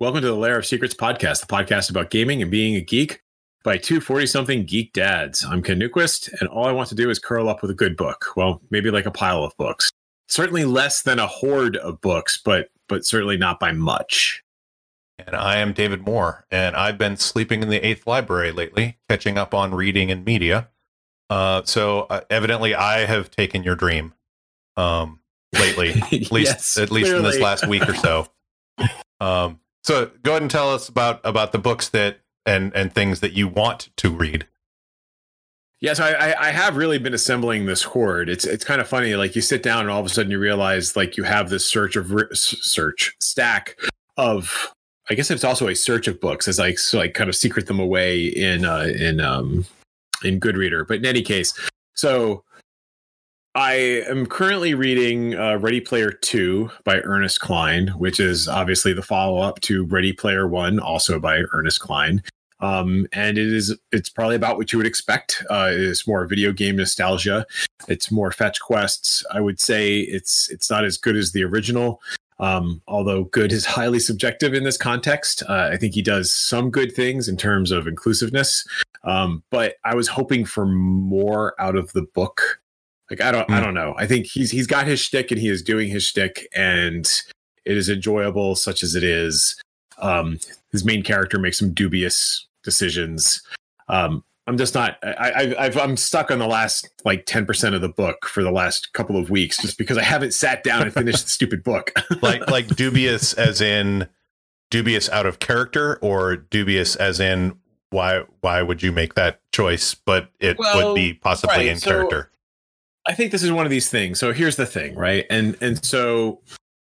Welcome to the Lair of Secrets podcast, the podcast about gaming and being a geek by two 40 something geek dads. I'm Ken Newquist, and all I want to do is curl up with a good book. Well, maybe like a pile of books. Certainly less than a horde of books, but but certainly not by much. And I am David Moore, and I've been sleeping in the eighth library lately, catching up on reading and media. Uh, so uh, evidently, I have taken your dream um, lately, at least Yes, at least in this last week or so. Um, so go ahead and tell us about about the books that and and things that you want to read. Yeah, so I, I- have really been assembling this horde. It's it's kind of funny. Like you sit down and all of a sudden you realize like you have this search of search stack of. I guess it's also a search of books as I so like kind of secret them away in uh, in um in Goodreader. But in any case, so I am currently reading uh, Ready Player Two by Ernest Cline, which is obviously the follow up to Ready Player One, also by Ernest Cline um, and it is it's probably about what you would expect. Uh, it's more video game nostalgia. It's more fetch quests. I would say it's it's not as good as the original. Um, although good is highly subjective in this context, uh, I think he does some good things in terms of inclusiveness. Um, but I was hoping for more out of the book. Like I don't, I Hmm. don't know. I think he's he's got his shtick and he is doing his shtick, and it is enjoyable, such as it is. Um, his main character makes some dubious decisions. Um, I'm just not. I, I, I've, I'm stuck on the last like 10 percent of the book for the last couple of weeks, just because I haven't sat down and finished the stupid book. Like like dubious as in dubious out of character, or dubious as in why why would you make that choice? But it Well, would be possibly right, in so- character. I think this is one of these things. So here's the thing, right? And and so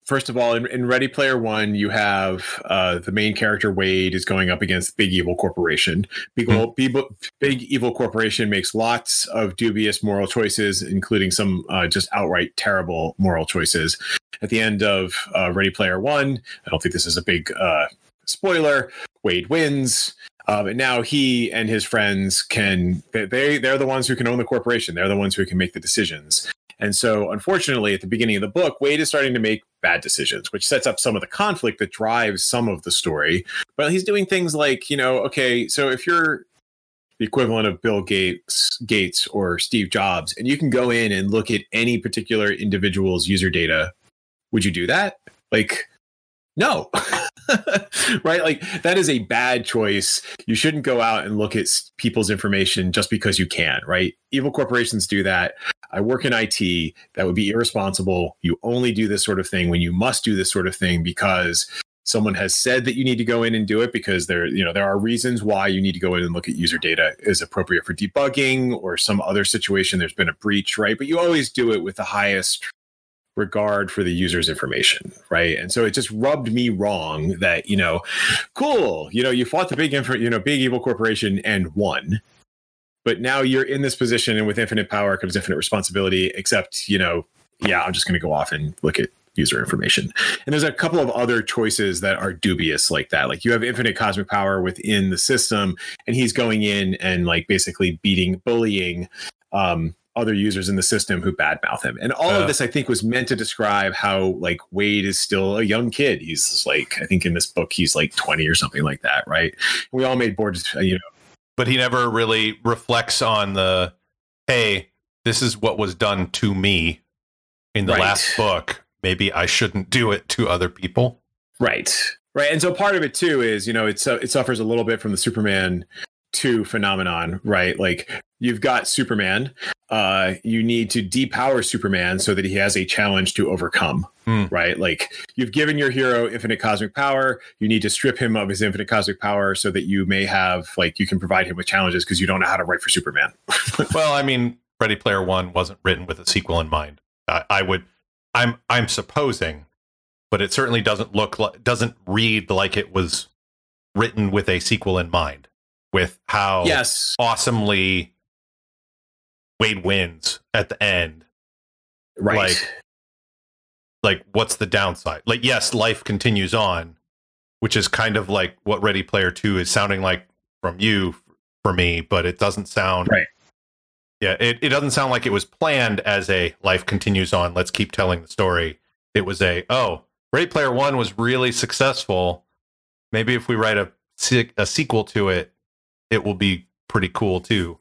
first of all, in, in Ready Player One, you have uh, the main character Wade is going up against Big Evil Corporation. Big, Hmm. Big, Big Evil Corporation makes lots of dubious moral choices, including some uh, just outright terrible moral choices. At the end of uh, Ready Player One, I don't think this is a big uh, spoiler. Wade wins. Um, and now he and his friends can they- they they're the ones who can own the corporation. They're the ones who can make the decisions. And so, unfortunately, at the beginning of the book, Wade is starting to make bad decisions, which sets up some of the conflict that drives some of the story. But he's doing things like, you know, okay, so if you're the equivalent of Bill Gates, Gates or Steve Jobs, and you can go in and look at any particular individual's user data, would you do that? Like, no. right? Like that is a bad choice. You shouldn't go out and look at people's information just because you can, right? Evil corporations do that. I work in IT. That would be irresponsible. You only do this sort of thing when you must do this sort of thing because someone has said that you need to go in and do it because there you know there are reasons why you need to go in and look at user data is appropriate for debugging or some other situation there's been a breach right but you always do it with the highest regard for the user's information right? And so it just rubbed me wrong that you know cool you know you fought the big info you know big evil corporation and won. But now you're in this position and with infinite power comes infinite responsibility except you know yeah i'm just going to go off and look at user information. And there's a couple of other choices that are dubious like that. Like you have infinite cosmic power within the system and he's going in and like basically beating bullying um other users in the system who badmouth him and all Uh. of this i think was meant to describe how like wade is still a young kid he's like i think in this book he's like 20 or something like that right we all made boards you know But he never really reflects on the hey, this is what was done to me in the Right. last book. Maybe I shouldn't do it to other people. Right. Right. And so part of it too is, you know, it's uh, it suffers a little bit from the Superman 2 phenomenon, right? Like you've got Superman, uh you need to depower Superman so that he has a challenge to overcome, Hmm. right? Like you've given your hero infinite cosmic power, you need to strip him of his infinite cosmic power so that you may have like you can provide him with challenges because you don't know how to write for Superman. Well, I mean, Ready Player One wasn't written with a sequel in mind. I, I would, I'm, I'm supposing, but it certainly doesn't look like, doesn't read like it was written with a sequel in mind. With how Yes. awesomely Wade wins at the end. Right. like, Like, what's the downside? Like, yes, life continues on, which is kind of like what Ready Player Two is sounding like from you for me, but it doesn't sound Right. Yeah, it, it doesn't sound like it was planned as a life continues on. Let's keep telling the story. It was a oh, Ready Player One was really successful. maybe if we write a a sequel to it, it will be pretty cool too.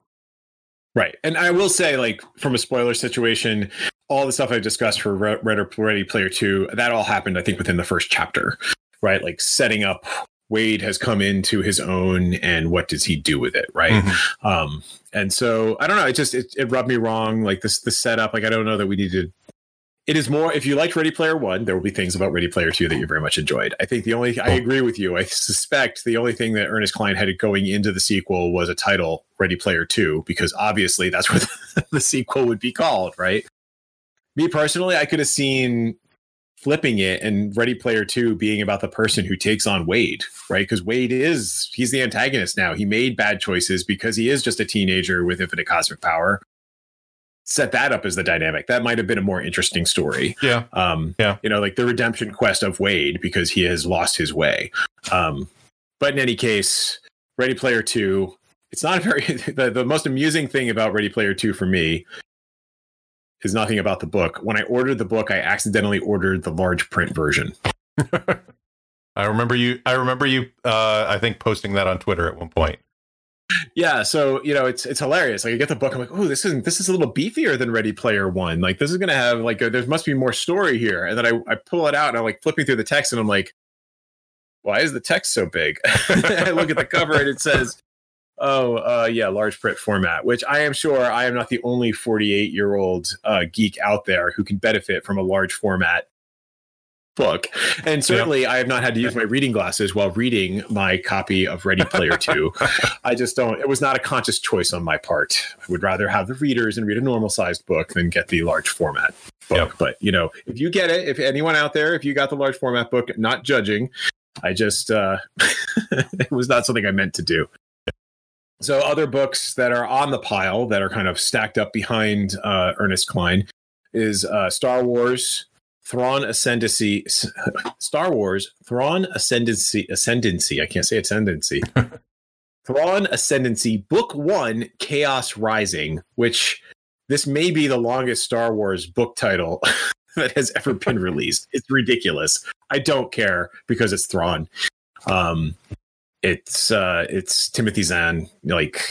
Right. And I will say, like, from a spoiler situation, all the stuff I discussed for Red or Ready Player 2, that all happened, I think, within the first chapter, right? Like, setting up Wade has come into his own and what does he do with it, right? Mm-hmm. Um, and so I don't know, it just it, it rubbed me wrong. Like this the setup, like I don't know that we need to it is more if you liked Ready Player One, there will be things about Ready Player Two that you very much enjoyed. I think the only I agree with you. I suspect the only thing that Ernest Cline had going into the sequel was a title, Ready Player Two, because obviously that's what the, the sequel would be called, right? Me personally, I could have seen flipping it and Ready Player Two being about the person who takes on Wade, right? Because Wade is he's the antagonist now. He made bad choices because he is just a teenager with infinite cosmic power set that up as the dynamic. That might have been a more interesting story. Yeah. Um, yeah. You know, like the redemption quest of Wade because he has lost his way. Um, but in any case, Ready Player Two. It's not a very the, the most amusing thing about Ready Player Two for me is nothing about the book. When I ordered the book, I accidentally ordered the large print version. I remember you. I remember you. Uh, I think posting that on Twitter at one point yeah so you know it's it's hilarious. Like i get the book i'm like oh this isn't this is a little beefier than ready player one. Like this is gonna have like a, there must be more story here. And then I, I pull it out and i'm like flipping through the text and i'm like why is the text so big? I look at the cover and it says oh uh, yeah large print format which i am sure i am not the only 48 year old uh, geek out there who can benefit from a large format book. And certainly yep. I have not had to use my reading glasses while reading my copy of Ready Player 2. I just don't it was not a conscious choice on my part. I would rather have the readers and read a normal sized book than get the large format book. Yep. But you know, if you get it, if anyone out there, if you got the large format book, not judging, I just uh it was not something I meant to do. So other books that are on the pile that are kind of stacked up behind uh, Ernest Cline is uh, Star Wars, Thrawn Ascendancy, Star Wars, Thrawn Ascendancy, Ascendancy. I can't say Ascendancy. Thrawn Ascendancy, Book One, Chaos Rising, which this may be the longest Star Wars book title that has ever been released. It's ridiculous. I don't care because it's Thrawn. Um, it's uh, it's Timothy Zahn. Like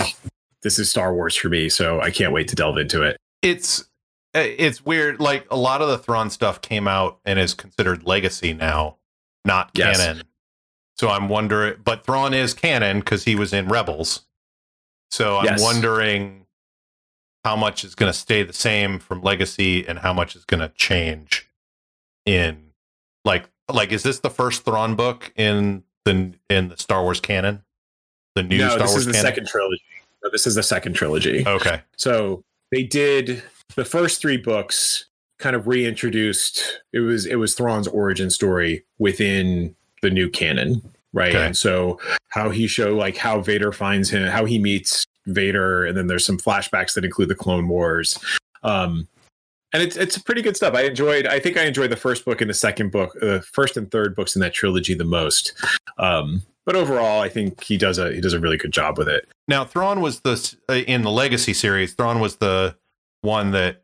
this is Star Wars for me, so I can't wait to delve into it. It's Uh, it's weird. Like a lot of the Thrawn stuff came out and is considered legacy now, not yes. canon. So I'm wondering, but Thrawn is canon because he was in Rebels. So I'm yes. wondering how much is going to stay the same from legacy and how much is going to change in like like is this the first Thrawn book in the in the Star Wars canon? The new no, Star this Wars is the canon? second trilogy. No, this is the second trilogy. Okay. So they did the first three books kind of reintroduced it was it was Thrawn's origin story within the new canon, right? Okay. And so how he show like how Vader finds him, how he meets Vader, and then there's some flashbacks that include the Clone Wars. Um, and it's it's pretty good stuff. I enjoyed. I think I enjoyed the first book and the second book, the uh, first and third books in that trilogy the most. Um, but overall, I think he does a he does a really good job with it. Now, Thrawn was the uh, in the Legacy series. Thrawn was the one that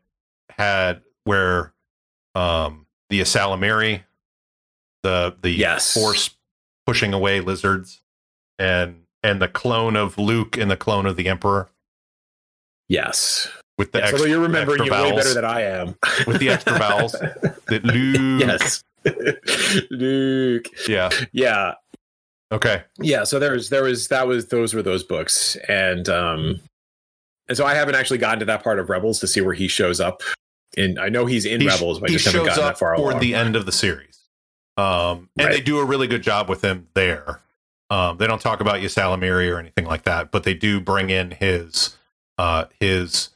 had where um, the ysalamiri, the the yes. force pushing away lizards, and and the clone of Luke and the clone of the Emperor. Yes. With the yes, extra, you're remembering it way better than I am. With the extra vowels. that Luke. Yes. Luke. Yeah. Yeah. Okay. Yeah. So there was there was that was those were those books, and um, and so I haven't actually gotten to that part of Rebels to see where he shows up. And I know he's in he, Rebels, but I just haven't gotten that far toward the end of the series. Um, and right. they do a really good job with him there. Um, they don't talk about ysalamiri or anything like that, but they do bring in his uh, his.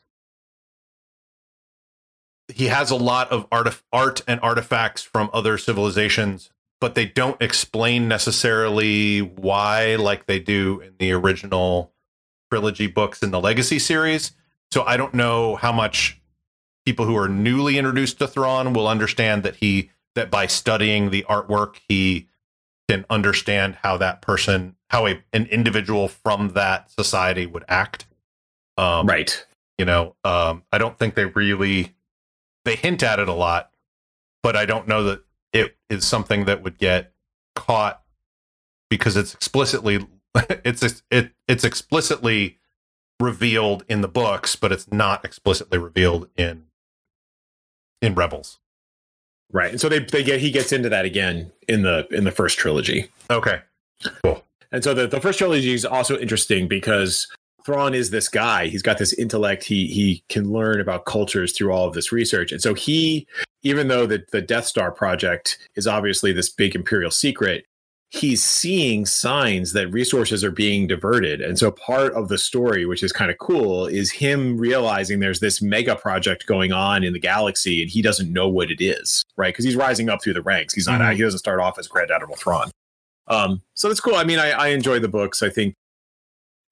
He has a lot of art, art and artifacts from other civilizations, but they don't explain necessarily why, like they do in the original trilogy books in the Legacy series. So I don't know how much people who are newly introduced to Thrawn will understand that he that by studying the artwork he can understand how that person how a an individual from that society would act. Um, right. You know, um, I don't think they really they hint at it a lot, but I don't know that it is something that would get caught because it's explicitly it's it it's explicitly revealed in the books, but it's not explicitly revealed in in Rebels. Right. And so they they get he gets into that again in the in the first trilogy. Okay. Cool. And so the, the first trilogy is also interesting because Thrawn is this guy. He's got this intellect. He he can learn about cultures through all of this research. And so he, even though the, the Death Star project is obviously this big imperial secret, he's seeing signs that resources are being diverted. And so part of the story, which is kind of cool, is him realizing there's this mega project going on in the galaxy and he doesn't know what it is, right? Because he's rising up through the ranks. He's not, mm-hmm. he doesn't start off as Grand Admiral Thrawn. Um, so that's cool. I mean, I, I enjoy the books. I think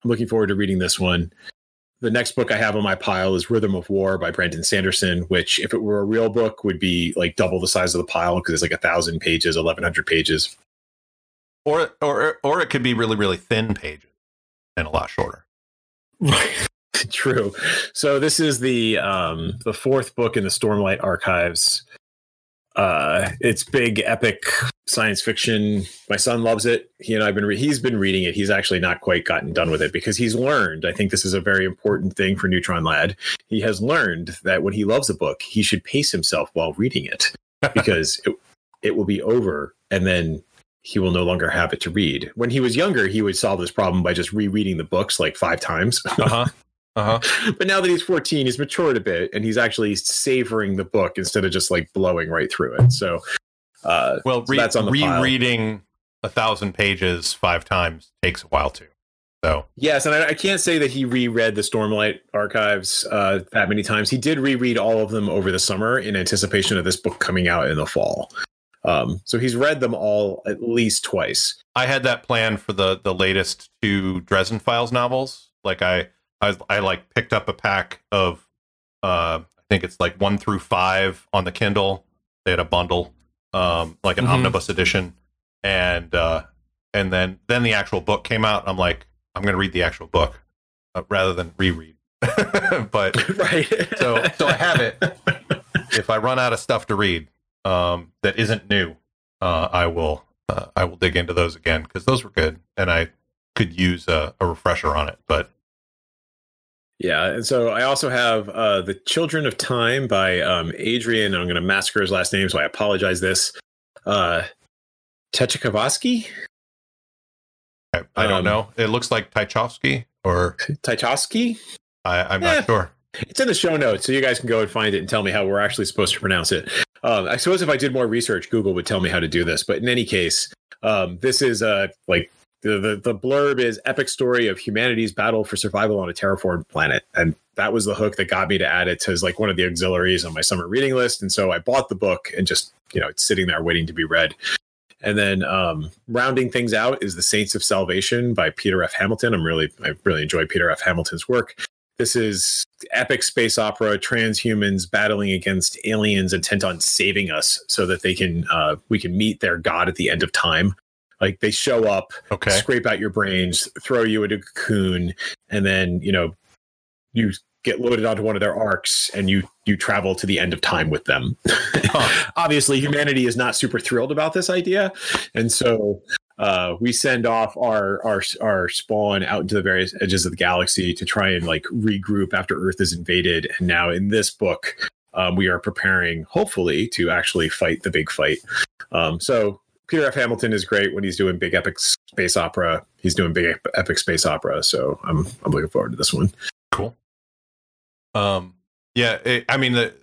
I'm looking forward to reading this one. The next book I have on my pile is Rhythm of War by Brandon Sanderson, which, if it were a real book, would be like double the size of the pile because it's like a thousand pages, 1100 pages or or or it could be really really thin pages and a lot shorter. True. So this is the um the fourth book in the Stormlight archives. Uh it's big epic science fiction. My son loves it. He and I've been re- he's been reading it. He's actually not quite gotten done with it because he's learned. I think this is a very important thing for Neutron Lad. He has learned that when he loves a book, he should pace himself while reading it because it, it will be over and then he will no longer have it to read. When he was younger, he would solve this problem by just rereading the books like five times. uh-huh. Uh-huh. But now that he's 14, he's matured a bit and he's actually savoring the book instead of just like blowing right through it. So, uh, well, re- so that's on the rereading pile. a thousand pages five times takes a while too. So yes, and I, I, can't say that he reread the Stormlight archives uh, that many times. He did reread all of them over the summer in anticipation of this book coming out in the fall. Um, so he's read them all at least twice. I had that plan for the the latest two Dresden Files novels. Like I I, I like picked up a pack of uh, I think it's like one through five on the Kindle. They had a bundle, um, like an mm-hmm. omnibus edition, and uh, and then then the actual book came out. I'm like, I'm going to read the actual book uh, rather than reread. but right, so so I have it. If I run out of stuff to read, um, that isn't new, uh, I will uh, I will dig into those again because those were good, and I could use a, a, refresher on it. But yeah, and so I also have uh, the Children of Time by um, Adrian. I'm going to massacre his last name, so I apologize. This uh. I, I don't um, know. It looks like Tchaikovsky or Tchaikovsky. I, am not eh, sure. It's in the show notes, so you guys can go and find it and tell me how we're actually supposed to pronounce it. Um, I suppose if I did more research, Google would tell me how to do this. But in any case, um, this is uh, like the, the, the blurb is epic story of humanity's battle for survival on a terraformed planet, and that was the hook that got me to add it to like one of the auxiliaries on my summer reading list. And so I bought the book and just you know it's sitting there waiting to be read. And then um, rounding things out is the Saints of Salvation by Peter F. Hamilton. I'm really I really enjoy Peter F. Hamilton's work. This is epic space opera, transhumans battling against aliens intent on saving us so that they can uh, we can meet their god at the end of time. Like they show up, okay. scrape out your brains, throw you into a cocoon, and then you know you get loaded onto one of their arcs and you you travel to the end of time with them. Obviously, humanity is not super thrilled about this idea, and so uh, we send off our our our spawn out into the various edges of the galaxy to try and like regroup after Earth is invaded. And now in this book, um, we are preparing, hopefully, to actually fight the big fight. Um, so Peter F. Hamilton is great when he's doing big epic space opera. He's doing big epic space opera. So I'm I'm looking forward to this one. Cool. Um. Yeah. It, I mean the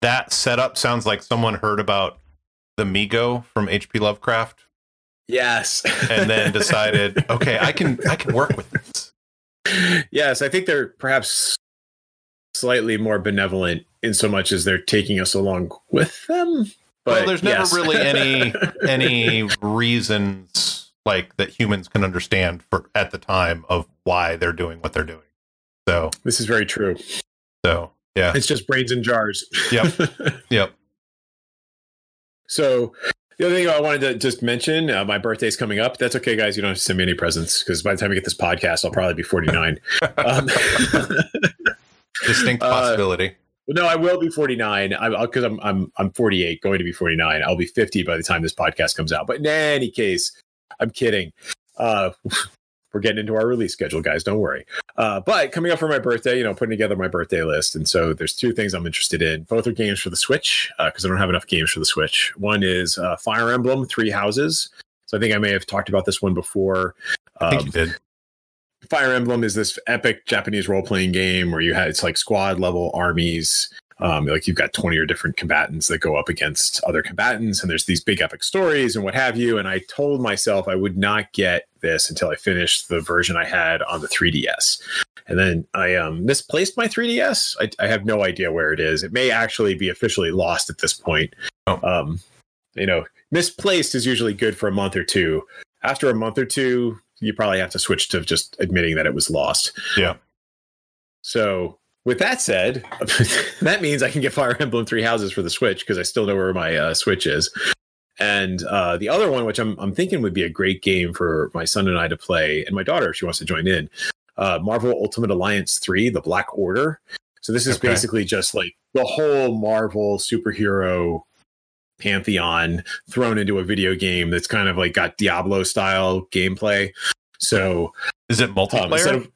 that setup sounds like someone heard about the Mi-Go from H.P. Lovecraft Yes. and then decided, okay, I can I can work with this. Yes, I think they're perhaps slightly more benevolent in so much as they're taking us along with them. But well, there's yes. never really any any reasons like that humans can understand for at the time of why they're doing what they're doing. So this is very true. So yeah, it's just brains in jars. Yep. Yep. So the other thing I wanted to just mention, uh, my birthday's coming up. That's okay, guys. You don't have to send me any presents because by the time we get this podcast, I'll probably be 49. um, Distinct uh, possibility. Uh, no, I will be 49 because I'm, I'm I'm 48, going to be 49. I'll be 50 by the time this podcast comes out. But in any case, I'm kidding. Uh, we're getting into our release schedule, guys. Don't worry. Uh, but coming up for my birthday, you know, putting together my birthday list, and so there's two things I'm interested in. Both are games for the Switch because uh, I don't have enough games for the Switch. One is uh, Fire Emblem Three Houses. So I think I may have talked about this one before. Um, I think you did. Fire Emblem is this epic Japanese role playing game where you had it's like squad level armies um, like you've got 20 or different combatants that go up against other combatants, and there's these big epic stories and what have you. And I told myself I would not get this until I finished the version I had on the 3DS. And then I um, misplaced my 3DS. I, I, have no idea where it is. It may actually be officially lost at this point. Oh. Um, you know, misplaced is usually good for a month or two. After a month or two, you probably have to switch to just admitting that it was lost. Yeah. So with that said, that means I can get Fire Emblem Three Houses for the Switch because I still know where my uh, Switch is. And uh, the other one, which I'm I'm thinking would be a great game for my son and I to play, and my daughter if she wants to join in, uh, Marvel Ultimate Alliance Three: The Black Order. So this is okay. basically just like the whole Marvel superhero pantheon thrown into a video game that's kind of like got Diablo style gameplay. So is it multiplayer? Um,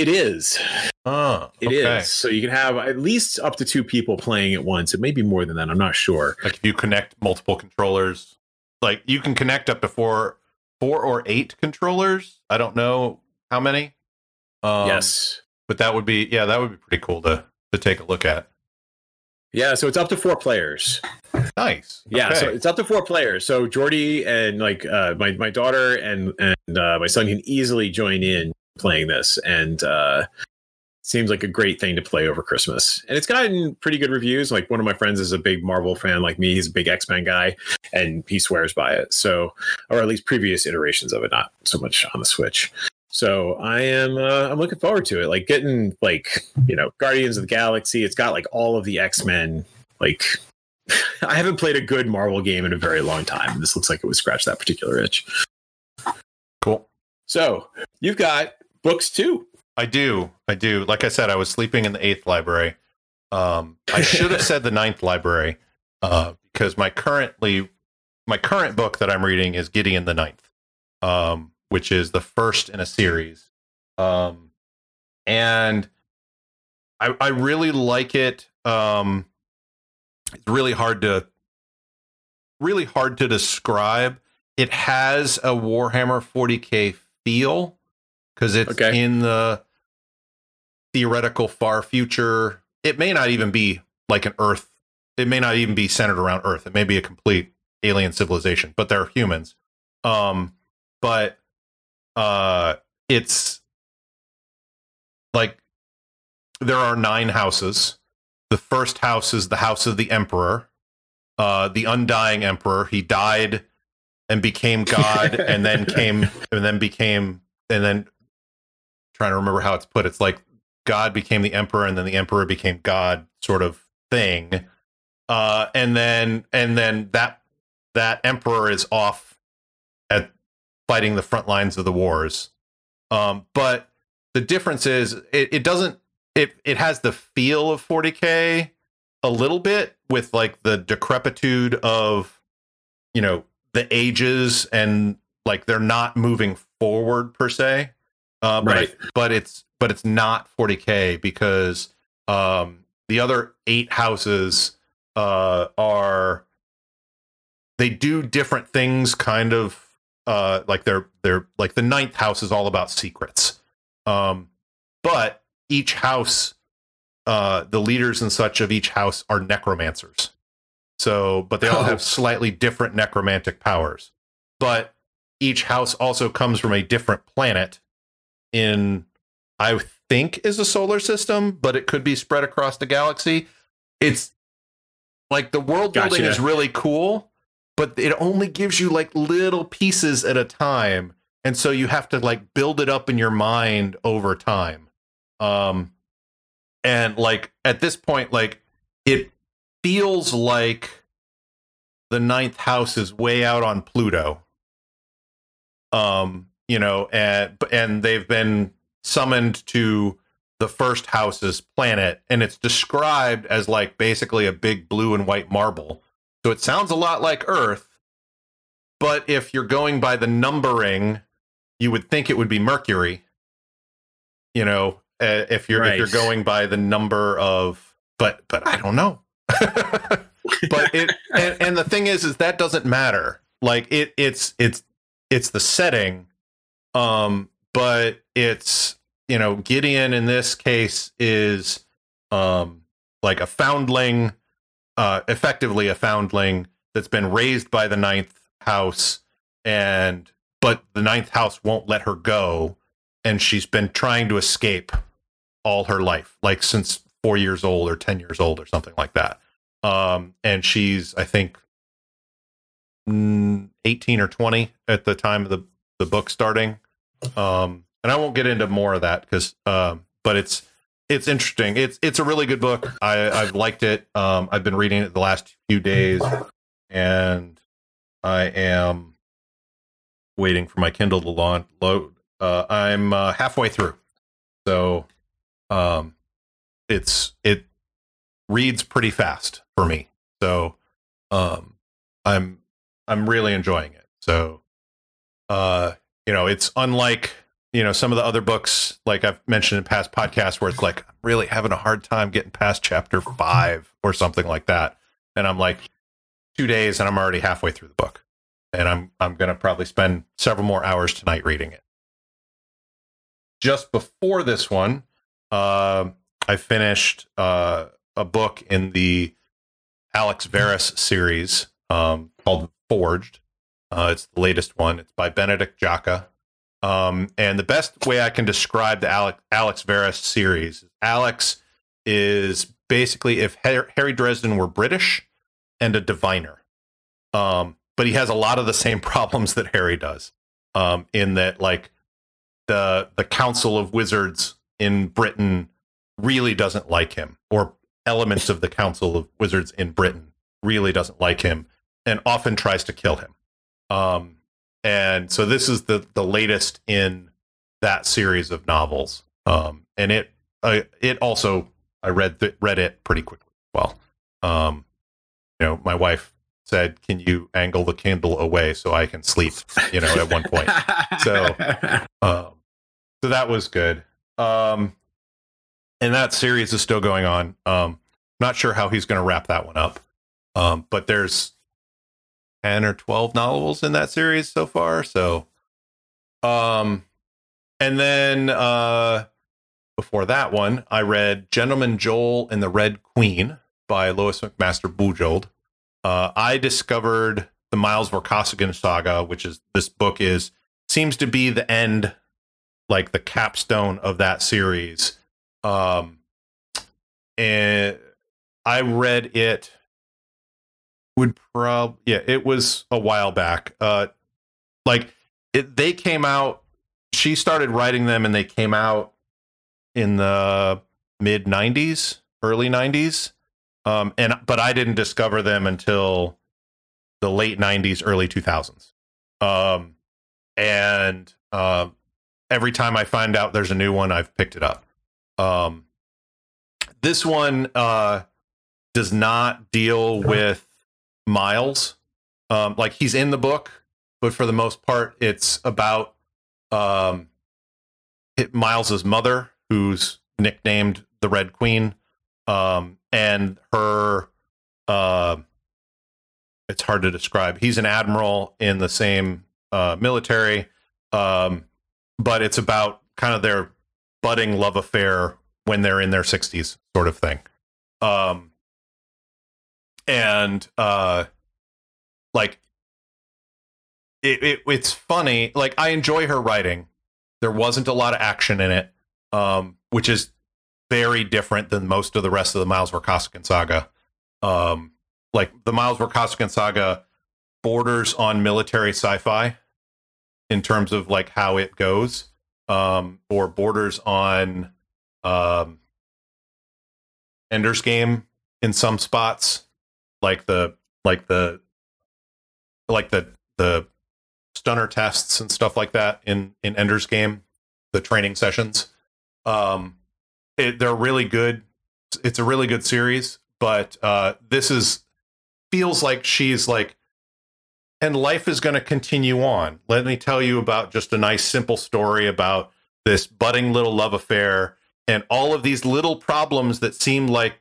it is. Oh, it okay. is. So you can have at least up to two people playing at once. It may be more than that. I'm not sure. Like if you connect multiple controllers, like you can connect up to four, four or eight controllers. I don't know how many. Um, yes, but that would be yeah, that would be pretty cool to to take a look at. Yeah, so it's up to four players. Nice. Yeah, okay. so it's up to four players. So Jordy and like uh, my my daughter and and uh, my son can easily join in playing this, and uh, seems like a great thing to play over Christmas. And it's gotten pretty good reviews. Like one of my friends is a big Marvel fan, like me. He's a big X Men guy, and he swears by it. So, or at least previous iterations of it, not so much on the Switch. So I am uh, I'm looking forward to it. Like getting like you know Guardians of the Galaxy. It's got like all of the X Men. Like I haven't played a good Marvel game in a very long time. This looks like it would scratch that particular itch. Cool. So you've got books too. I do. I do. Like I said, I was sleeping in the eighth library. Um, I should have said the ninth library uh, because my currently my current book that I'm reading is Gideon the Ninth, um, which is the first in a series, um, and I, I really like it. Um, it's really hard to really hard to describe. It has a Warhammer 40k feel because it's okay. in the theoretical far future. It may not even be like an Earth. It may not even be centered around Earth. It may be a complete alien civilization, but they're humans. Um, but uh, it's like there are nine houses. The first house is the house of the emperor, uh, the undying emperor. He died and became God, and then came and then became and then trying to remember how it's put. It's like God became the emperor, and then the emperor became God, sort of thing. Uh, and then and then that that emperor is off at fighting the front lines of the wars. Um, but the difference is it, it doesn't it it has the feel of 40k a little bit with like the decrepitude of you know the ages and like they're not moving forward per se uh, but right. but it's but it's not 40k because um, the other eight houses uh, are they do different things, kind of uh, like they're they're like the ninth house is all about secrets, um, but each house, uh, the leaders and such of each house are necromancers. So, but they all oh. have slightly different necromantic powers. But each house also comes from a different planet in I think is a solar system, but it could be spread across the galaxy. It's like the world building is really cool, but it only gives you like little pieces at a time. And so you have to like build it up in your mind over time. Um and like at this point, like it feels like the ninth house is way out on Pluto. Um you know, and and they've been summoned to the first house's planet, and it's described as like basically a big blue and white marble. So it sounds a lot like Earth, but if you're going by the numbering, you would think it would be Mercury. You know, uh, if you're right. if you're going by the number of, but but I don't know. but it and, and the thing is, is that doesn't matter. Like it, it's it's it's the setting, um, but it's you know Gideon in this case is um like a foundling, uh, effectively a foundling that's been raised by the ninth house, and but the ninth house won't let her go, and she's been trying to escape all her life, like since four years old or ten years old or something like that. Um, and she's I think mm, eighteen or twenty at the time of the the book starting. Um, and I won't get into more of that because, um, but it's it's interesting. It's it's a really good book. I I've liked it. Um, I've been reading it the last few days, and I am waiting for my Kindle to load. Uh, I'm uh, halfway through, so um, it's it reads pretty fast for me. So um, I'm I'm really enjoying it. So uh, you know, it's unlike you know some of the other books like i've mentioned in past podcasts where it's like i'm really having a hard time getting past chapter five or something like that. And i'm like two days and i'm already halfway through the book. And i'm i'm going to probably spend several more hours tonight reading it. Just before this one uh, i finished uh, a book in the alex verus series um, called forged uh, it's the latest one it's by benedict jacka um, and the best way I can describe the Alex, Alex Verus series, Alex is basically if Harry Dresden were British and a diviner. Um, but he has a lot of the same problems that Harry does. Um, in that, like the the Council of Wizards in Britain really doesn't like him, or elements of the Council of Wizards in Britain really doesn't like him, and often tries to kill him. Um, and so this is the the latest in that series of novels. Um, and it uh, it also I read th- read it pretty quickly. Well, um, you know, my wife said, "Can you angle the Kindle away so I can sleep?" You know, at one point. so, um, so that was good. Um, and that series is still going on. Um, not sure how he's going to wrap that one up. Um, but there's 10 or 12 novels in that series so far. So, um, and then uh, before that one, I read Gentleman Jole and the Red Queen by Lois McMaster Bujold. Uh, I discovered the Miles Vorkosigan saga, which is this book is seems to be the end, like the capstone of that series. Um, and I read it would probably yeah, it was a while back. Uh like it, they came out she started writing them and they came out in the mid 90s, early 90s. Um and but I didn't discover them until the late 90s, early 2000s. Um and uh, every time I find out there's a new one, I've picked it up. Um this one uh does not deal with Miles. Um, like he's in the book, but for the most part, it's about um, Miles's mother, who's nicknamed the Red Queen, um, and her. Uh, it's hard to describe. He's an admiral in the same uh, military, um, but it's about kind of their budding love affair when they're in their 60s, sort of thing. Um, and uh like it, it it's funny like i enjoy her writing. There wasn't a lot of action in it um which is very different than most of the rest of the miles Vorkosigan saga. Um like the miles Vorkosigan saga borders on military sci-fi in terms of like how it goes um or borders on um ender's game in some spots like the like the like the the stunner tests and stuff like that in in Ender's game, the training sessions. Um, it, they're really good. It's a really good series, but uh, this is feels like she's like and life is going to continue on. Let me tell you about just a nice, simple story about this budding little love affair and all of these little problems that seem like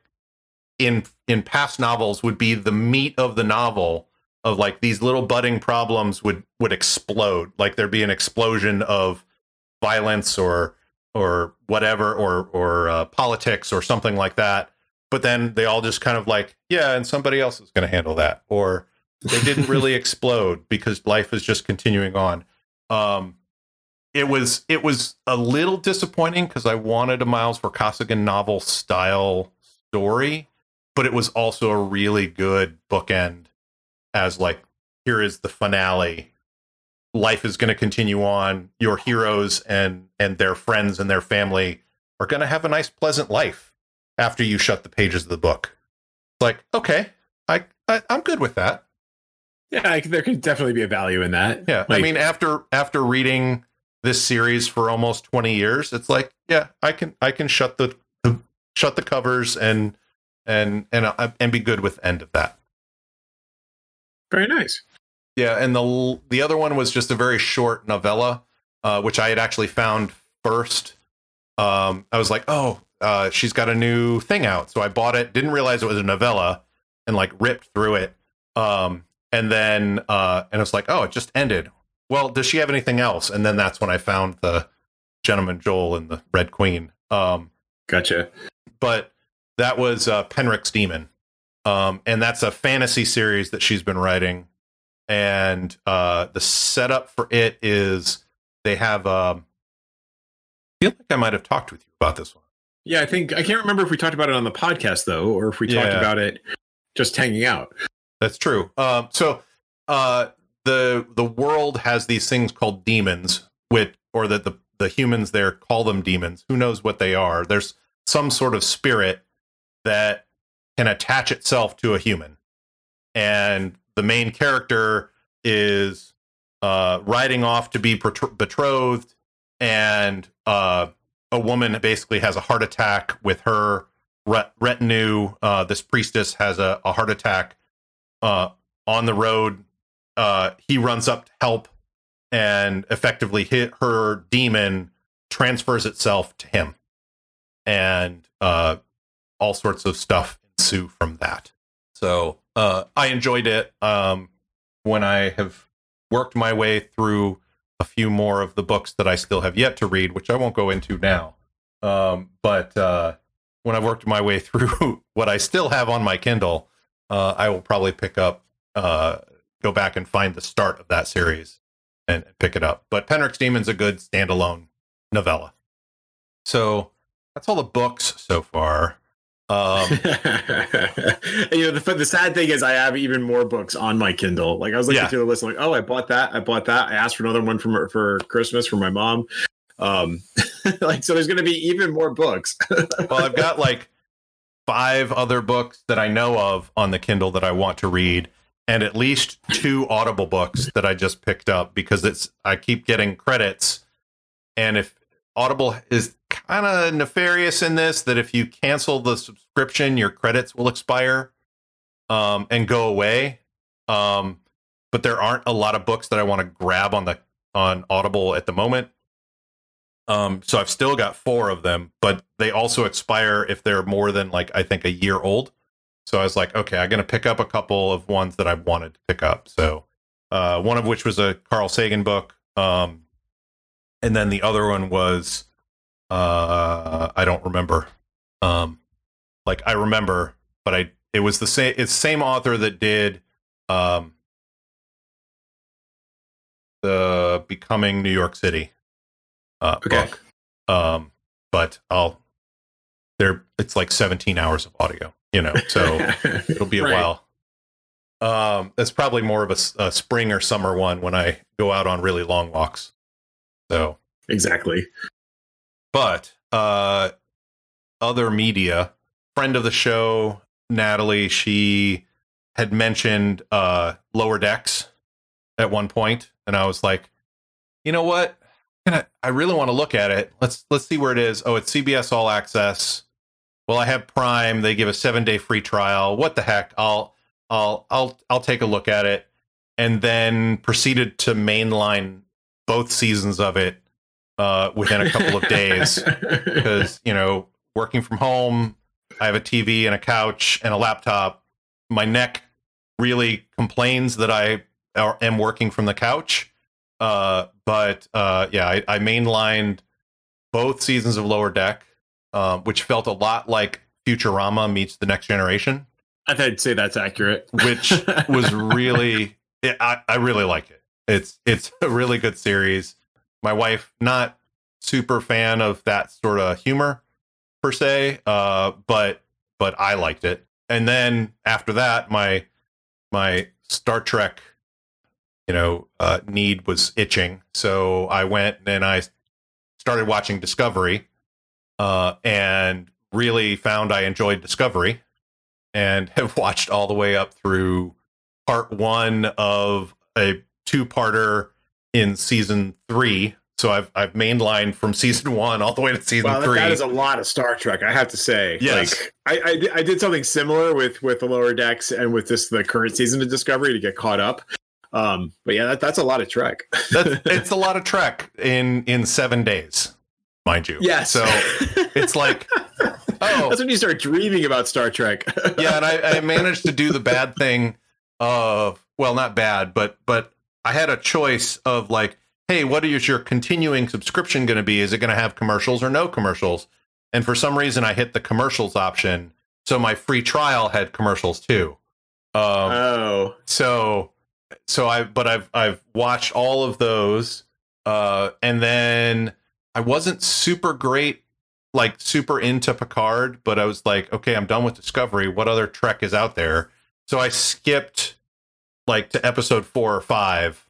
in in past novels would be the meat of the novel of like these little budding problems would would explode. Like there'd be an explosion of violence or or whatever or or uh, politics or something like that. But then they all just kind of like yeah and somebody else is going to handle that. Or they didn't really explode because life is just continuing on. Um it was it was a little disappointing because i wanted a miles Vorkosigan novel style story but it was also a really good bookend as like here is the finale. Life is going to continue on. Your heroes and and their friends and their family are going to have a nice pleasant life after you shut the pages of the book. It's like okay i, I am good with that. Yeah I, there could definitely be a value in that. Yeah like, i mean after after reading this series for almost 20 years it's like yeah i can i can shut the, the shut the covers and and and uh, and be good with end of that very nice. Yeah, and the the other one was just a very short novella, uh, which I had actually found first. Um, I was like, oh, uh, she's got a new thing out, so I bought it. Didn't realize it was a novella, and like ripped through it. Um, and then uh, and it's like, oh, it just ended. Well, does she have anything else? And then that's when I found the Gentleman Jole and the Red Queen. Um, gotcha. But that was uh, Penric's Demon, um, and that's a fantasy series that she's been writing. And uh, the setup for it is they have. Um, I feel like I might have talked with you about this one. Yeah, I think I can't remember if we talked about it on the podcast though, or if we yeah. talked about it just hanging out. That's true. Um, so uh, the the world has these things called demons, which or that the the humans there call them demons. Who knows what they are? There's some sort of spirit that can attach itself to a human. And the main character is uh, riding off to be betrothed, and uh, a woman basically has a heart attack with her ret- retinue. Uh, this priestess has a, a heart attack uh, on the road. Uh, he runs up to help and effectively hit her demon transfers itself to him and uh, all sorts of stuff ensue from that. So uh, I enjoyed it. Um, when I have worked my way through a few more of the books that I still have yet to read, which I won't go into now. Um, but uh, when I've worked my way through what I still have on my Kindle, uh, I will probably pick up, uh, go back and find the start of that series and, and pick it up. But Penric's Demon's a good standalone novella. So that's all the books so far. Um, you know, the, the sad thing is, I have even more books on my Kindle. Like I was looking yeah. through the list, like, oh, I bought that, I bought that. I asked for another one for for Christmas for my mom. Um, like so, there's going to be even more books. well, I've got like five other books that I know of on the Kindle that I want to read, and at least two Audible books that I just picked up because it's I keep getting credits, and if Audible is kind of nefarious in this that if you cancel the subscription, your credits will expire um, and go away. Um, but there aren't a lot of books that I want to grab on the on Audible at the moment. Um, so I've still got four of them, but they also expire if they're more than like I think a year old. So I was like, okay, I'm gonna pick up a couple of ones that I wanted to pick up. So uh, one of which was a Carl Sagan book, um, and then the other one was uh, I don't remember. Um, like I remember, but I it was the same. It's same author that did um, the Becoming New York City uh, okay. book. Um, but I'll there. It's like 17 hours of audio. You know, so it'll be a right. while. Um, that's probably more of a, a spring or summer one when I go out on really long walks. So exactly. But uh, other media, friend of the show, Natalie, she had mentioned uh, Lower Decks at one point, and I was like, you know what? I, I really want to look at it. Let's let's see where it is. Oh, it's CBS All Access. Well, I have Prime. They give a seven day free trial. What the heck? I'll I'll I'll I'll take a look at it. and then proceeded to mainline both seasons of it uh, within a couple of days because you know working from home, I have a TV and a couch and a laptop. My neck really complains that I am working from the couch. Uh, but uh, yeah, I, I, mainlined both seasons of Lower Deck, um, which felt a lot like Futurama meets The Next Generation. I'd say that's accurate. which was really, I, I really like it. It's it's a really good series. My wife, not super fan of that sort of humor per se, uh, but but I liked it. And then after that, my my Star Trek, you know, uh, need was itching, so I went and I started watching Discovery, uh, and really found I enjoyed Discovery, and have watched all the way up through part one of a two-parter in season three so I've I've mainlined from season one all the way to season wow, three. That is a lot of Star Trek, I have to say. Yes. Like I, I, I did something similar with with the lower decks and with this the current season of Discovery to get caught up. Um, but yeah, that, that's a lot of Trek. that's, it's a lot of Trek in in seven days, mind you. Yes. So it's like oh, that's when you start dreaming about Star Trek. yeah, and I, I managed to do the bad thing of well, not bad, but but I had a choice of like hey, what is your continuing subscription going to be? Is it going to have commercials or no commercials? And for some reason, I hit the commercials option. So my free trial had commercials too. Um, oh, so so I but I've I've watched all of those, uh, and then I wasn't super great, like super into Picard, but I was like, okay, I'm done with Discovery. What other Trek is out there? So I skipped like to episode four or five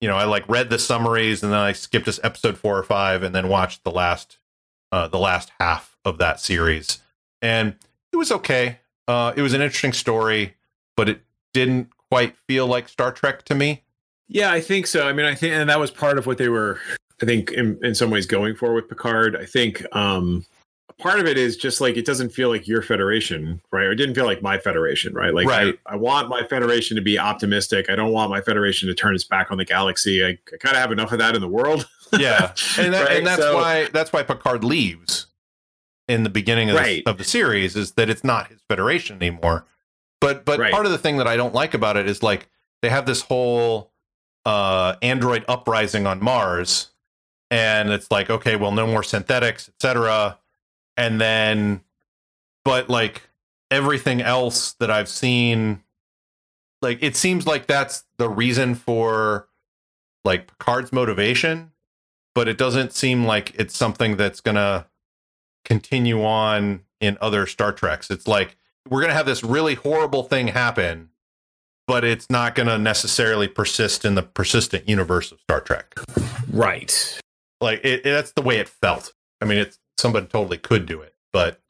you know, I like read the summaries and then I skipped this episode four or five and then watched the last uh, the last half of that series. And it was okay. Uh, it was an interesting story, but it didn't quite feel like Star Trek to me. Yeah, I think so. I mean, I think, and that was part of what they were, I think, in, in some ways going for with Picard. I think um, part of it is just like it doesn't feel like your federation, right? Or it didn't feel like my federation, right? Like right. I, I, want my federation to be optimistic. I don't want my federation to turn its back on the galaxy. I, I kind of have enough of that in the world. yeah, and, that, right? and that's so, why that's why Picard leaves in the beginning of, right. the, of the series is that it's not his federation anymore. But but right. part of the thing that I don't like about it is like they have this whole uh, android uprising on Mars, and it's like okay, well, no more synthetics, etc and then but like everything else that I've seen like it seems like that's the reason for like Picard's motivation, but it doesn't seem like it's something that's gonna continue on in other Star Treks. It's like we're gonna have this really horrible thing happen, but it's not gonna necessarily persist in the persistent universe of Star Trek. Right. Like it, it, that's the way it felt. I mean, it's somebody totally could do it. But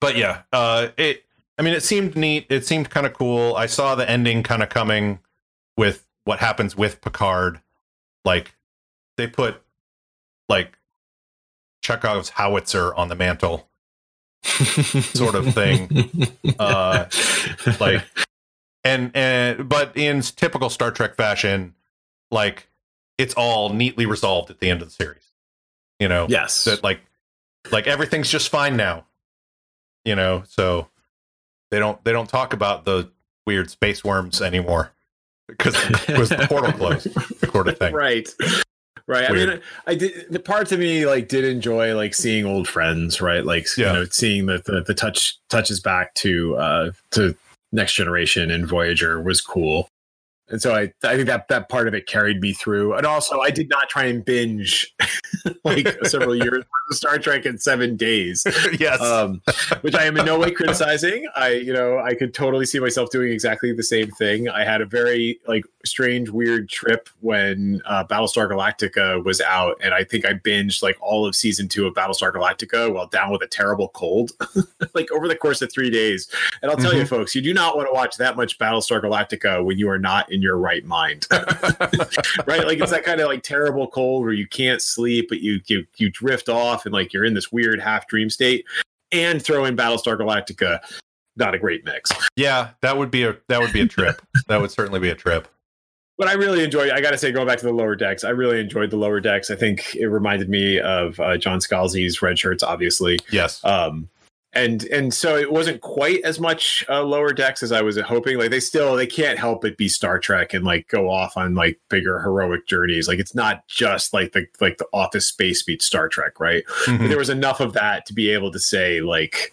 but yeah, uh, it. I mean, it seemed neat. It seemed kind of cool. I saw the ending kind of coming with what happens with Picard. Like they put like Chekhov's howitzer on the mantle, sort of thing. Uh, like and and but in typical Star Trek fashion, like it's all neatly resolved at the end of the series. You know, yes, that like like everything's just fine now. You know so they don't they don't talk about the weird space worms anymore. Because was the portal closed sort of thing. Right. Right. Weird. i mean i did the parts of me like did enjoy like seeing old friends right? Like yeah. you know seeing the, the the touch touches back to uh to next generation and voyager was cool and so I, I think that that part of it carried me through. And also, I did not try and binge like several years of Star Trek in seven days. yes, um, which I am in no way criticizing. I, you know, I could totally see myself doing exactly the same thing. I had a very like strange, weird trip when uh, Battlestar Galactica was out, and I think I binged like all of season two of Battlestar Galactica while down with a terrible cold, like over the course of three days. And I'll tell mm-hmm. you, folks, you do not want to watch that much Battlestar Galactica when you are not in your right mind, right? Like it's that kind of like terrible cold where you can't sleep, but you you you drift off and like you're in this weird half dream state. And throw in Battlestar Galactica, not a great mix. Yeah, that would be a that would be a trip. that would certainly be a trip. but I really enjoy. I got to say, going back to the lower decks, I really enjoyed the lower decks. I think it reminded me of uh, John Scalzi's red shirts, obviously. Yes. Um, and and so it wasn't quite as much uh, lower decks as I was hoping. Like they still they can't help but be Star Trek and like go off on like bigger heroic journeys. Like it's not just like the like the Office Space meets Star Trek, right? Mhm. But there was enough of that to be able to say like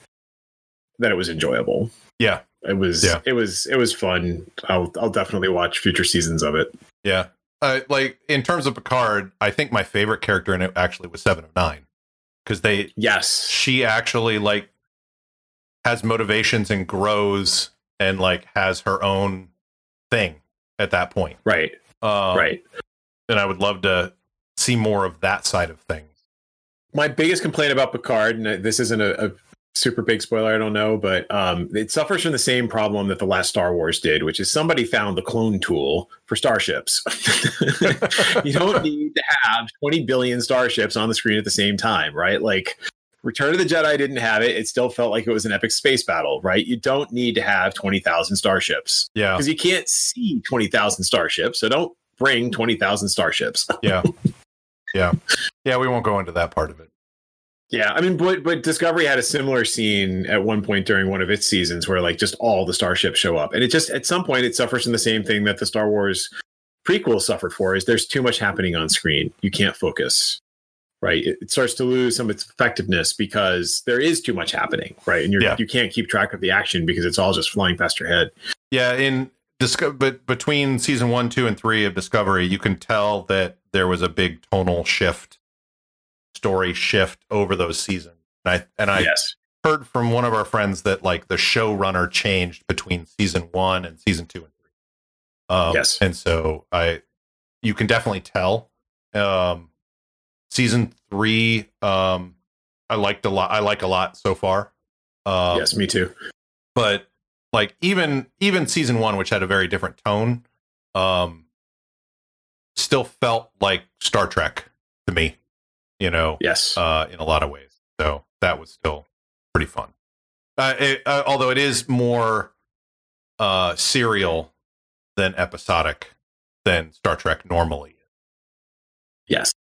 that it was enjoyable. Yeah. It was Yeah. it was it was fun. I'll I'll definitely watch future seasons of it. Yeah. Uh, like in terms of Picard, I think my favorite character in it actually was Seven of Nine because they Yes. she actually like has motivations and grows and like has her own thing at that point. Right. Um, right. And I would love to see more of that side of things. My biggest complaint about Picard, and this isn't a, a super big spoiler, I don't know, but um, it suffers from the same problem that the last Star Wars did, which is somebody found the clone tool for starships. you don't need to have 20 billion starships on the screen at the same time, right? Like Return of the Jedi didn't have it. It still felt like it was an epic space battle, right? You don't need to have 20,000 starships Yeah. because you can't see 20,000 starships. So don't bring 20,000 starships. Yeah. yeah. Yeah. We won't go into that part of it. Yeah, I mean, but but Discovery had a similar scene at one point during one of its seasons where like just all the starships show up, and it just at some point it suffers from the same thing that the Star Wars prequel suffered for: is there's too much happening on screen, you can't focus, right? It, starts to lose some of its effectiveness because there is too much happening, right? And you're Yeah. you can't keep track of the action because it's all just flying past your head. Yeah, in Disco- but between season one, two, and three of Discovery, you can tell that there was a big tonal shift, story shift over those seasons. And I and I yes, heard from one of our friends that like the showrunner changed between season one and season two and three. Um, Yes. and so I, you can definitely tell. Um, season three, um, I liked a lot. I like a lot so far. Um, yes, me too. but like even even season one which had a very different tone um still felt like star trek to me you know Yes, uh in a lot of ways so that was still pretty fun uh, it, uh although it is more uh serial than episodic than star trek normally yes,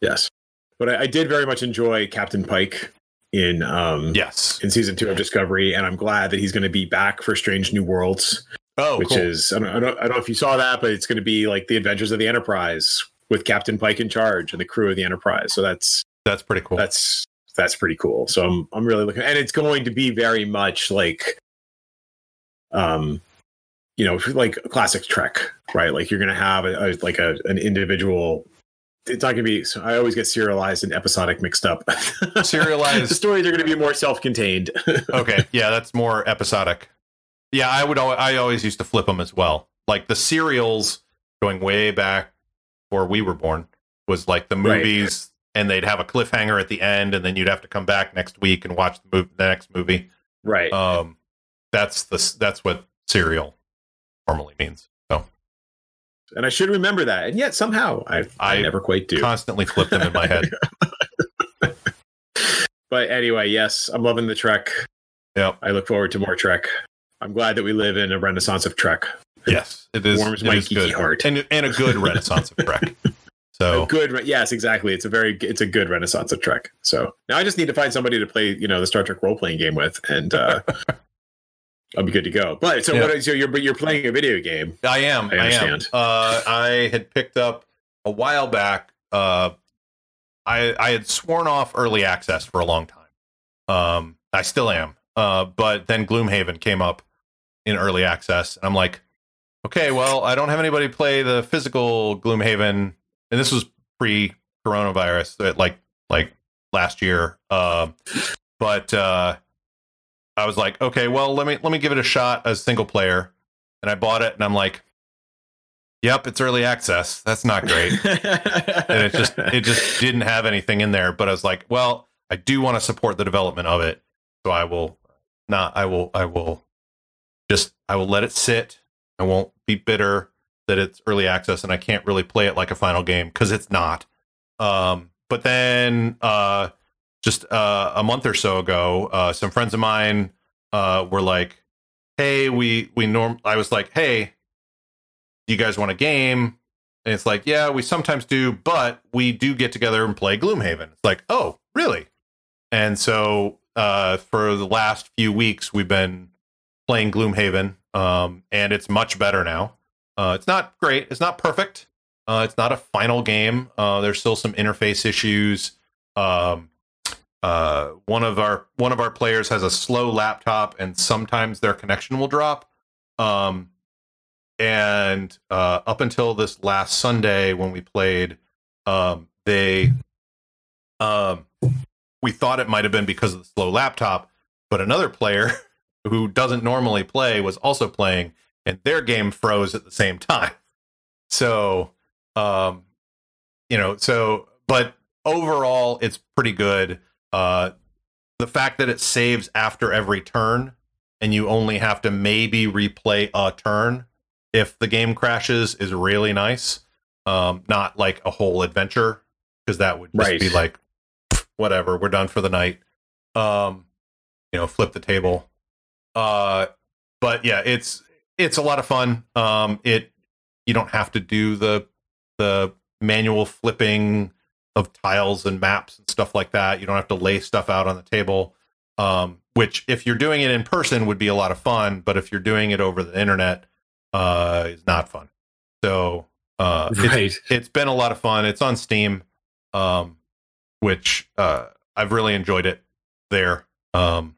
yes. But I, I did very much enjoy Captain Pike in um yes in season two of Discovery, and I'm glad that he's going to be back for Strange New Worlds, oh which cool. is I don't, I don't I don't know if you saw that, but it's going to be like the Adventures of the Enterprise with Captain Pike in charge and the crew of the Enterprise. So that's that's pretty cool that's that's pretty cool. So I'm I'm really looking, and it's going to be very much like, um, you know, like classic Trek, right? Like you're going to have a, a like a an individual. It's not going to be. So I always get serialized and episodic mixed up. Serialized- the stories are going to be more self-contained. okay yeah that's more episodic yeah i would al- i always used to flip them as well like the serials going way back before we were born was like the Right. movies and they'd have a cliffhanger at the end and then you'd have to come back next week and watch the, mov- the next movie right. um that's the that's what serial normally means and I should remember that. And yet somehow I I, I never quite do. constantly flip them in my head but anyway, yes, I'm loving the Trek. Yep. I look forward to more Trek. I'm glad that we live in a renaissance of Trek. yes it is Warms it my is geeky good heart. and and a good renaissance of trek so A good, re- yes, exactly. It's a very, it's a good renaissance of Trek. So now I just need to find somebody to play, you know, the Star Trek role playing game with, and uh, I'll be good to go. But so Yeah. what? So you're, but you're playing a video game. I am. I I, am. understand. Uh, I had picked up a while back. Uh, I I had sworn off early access for a long time. Um, I still am. Uh, but then Gloomhaven came up in early access, and I'm like, okay, well, I don't have anybody play the physical Gloomhaven, and this was pre coronavirus, uh, like like last year. Um, but uh, I was like, okay, well, let me let me give it a shot as single player, and I bought it, and I'm like, yep, it's early access. That's not great and it just it just didn't have anything in there. But I was like, well, I do want to support the development of it, so I will not. I will. I will just. I will let it sit. I won't be bitter that it's early access and I can't really play it like a final game because it's not. Um, but then uh, just uh, a month or so ago, uh, some friends of mine uh, were like, "Hey, we we norm." I was like, "Hey." do you guys want a game? And it's like, yeah, we sometimes do, but we do get together and play Gloomhaven. It's like, oh, really? And so uh, for the last few weeks, we've been playing Gloomhaven, um, and it's much better now. Uh, it's not great. It's not perfect. Uh, it's not a final game. There's still some interface issues. Um, uh, one of our one of our players has a slow laptop, and sometimes their connection will drop. Um, and uh, up until this last Sunday when we played, um, they um, we thought it might have been because of the slow laptop, but another player who doesn't normally play was also playing, and their game froze at the same time. So, um, you know, so but overall, it's pretty good. Uh, the fact that it saves after every turn, and you only have to maybe replay a turn if the game crashes is really nice. Um, not like a whole adventure because that would just Right. be like whatever, we're done for the night. Um, you know, flip the table. Uh, but yeah, it's it's a lot of fun. Um, it you don't have to do the the manual flipping of tiles and maps and stuff like that. You don't have to lay stuff out on the table. Um, which if you're doing it in person would be a lot of fun, but if you're doing it over the internet, uh, is not fun. So uh, it's, it's been a lot of fun. It's on Steam, um, which uh, I've really enjoyed it there. Um,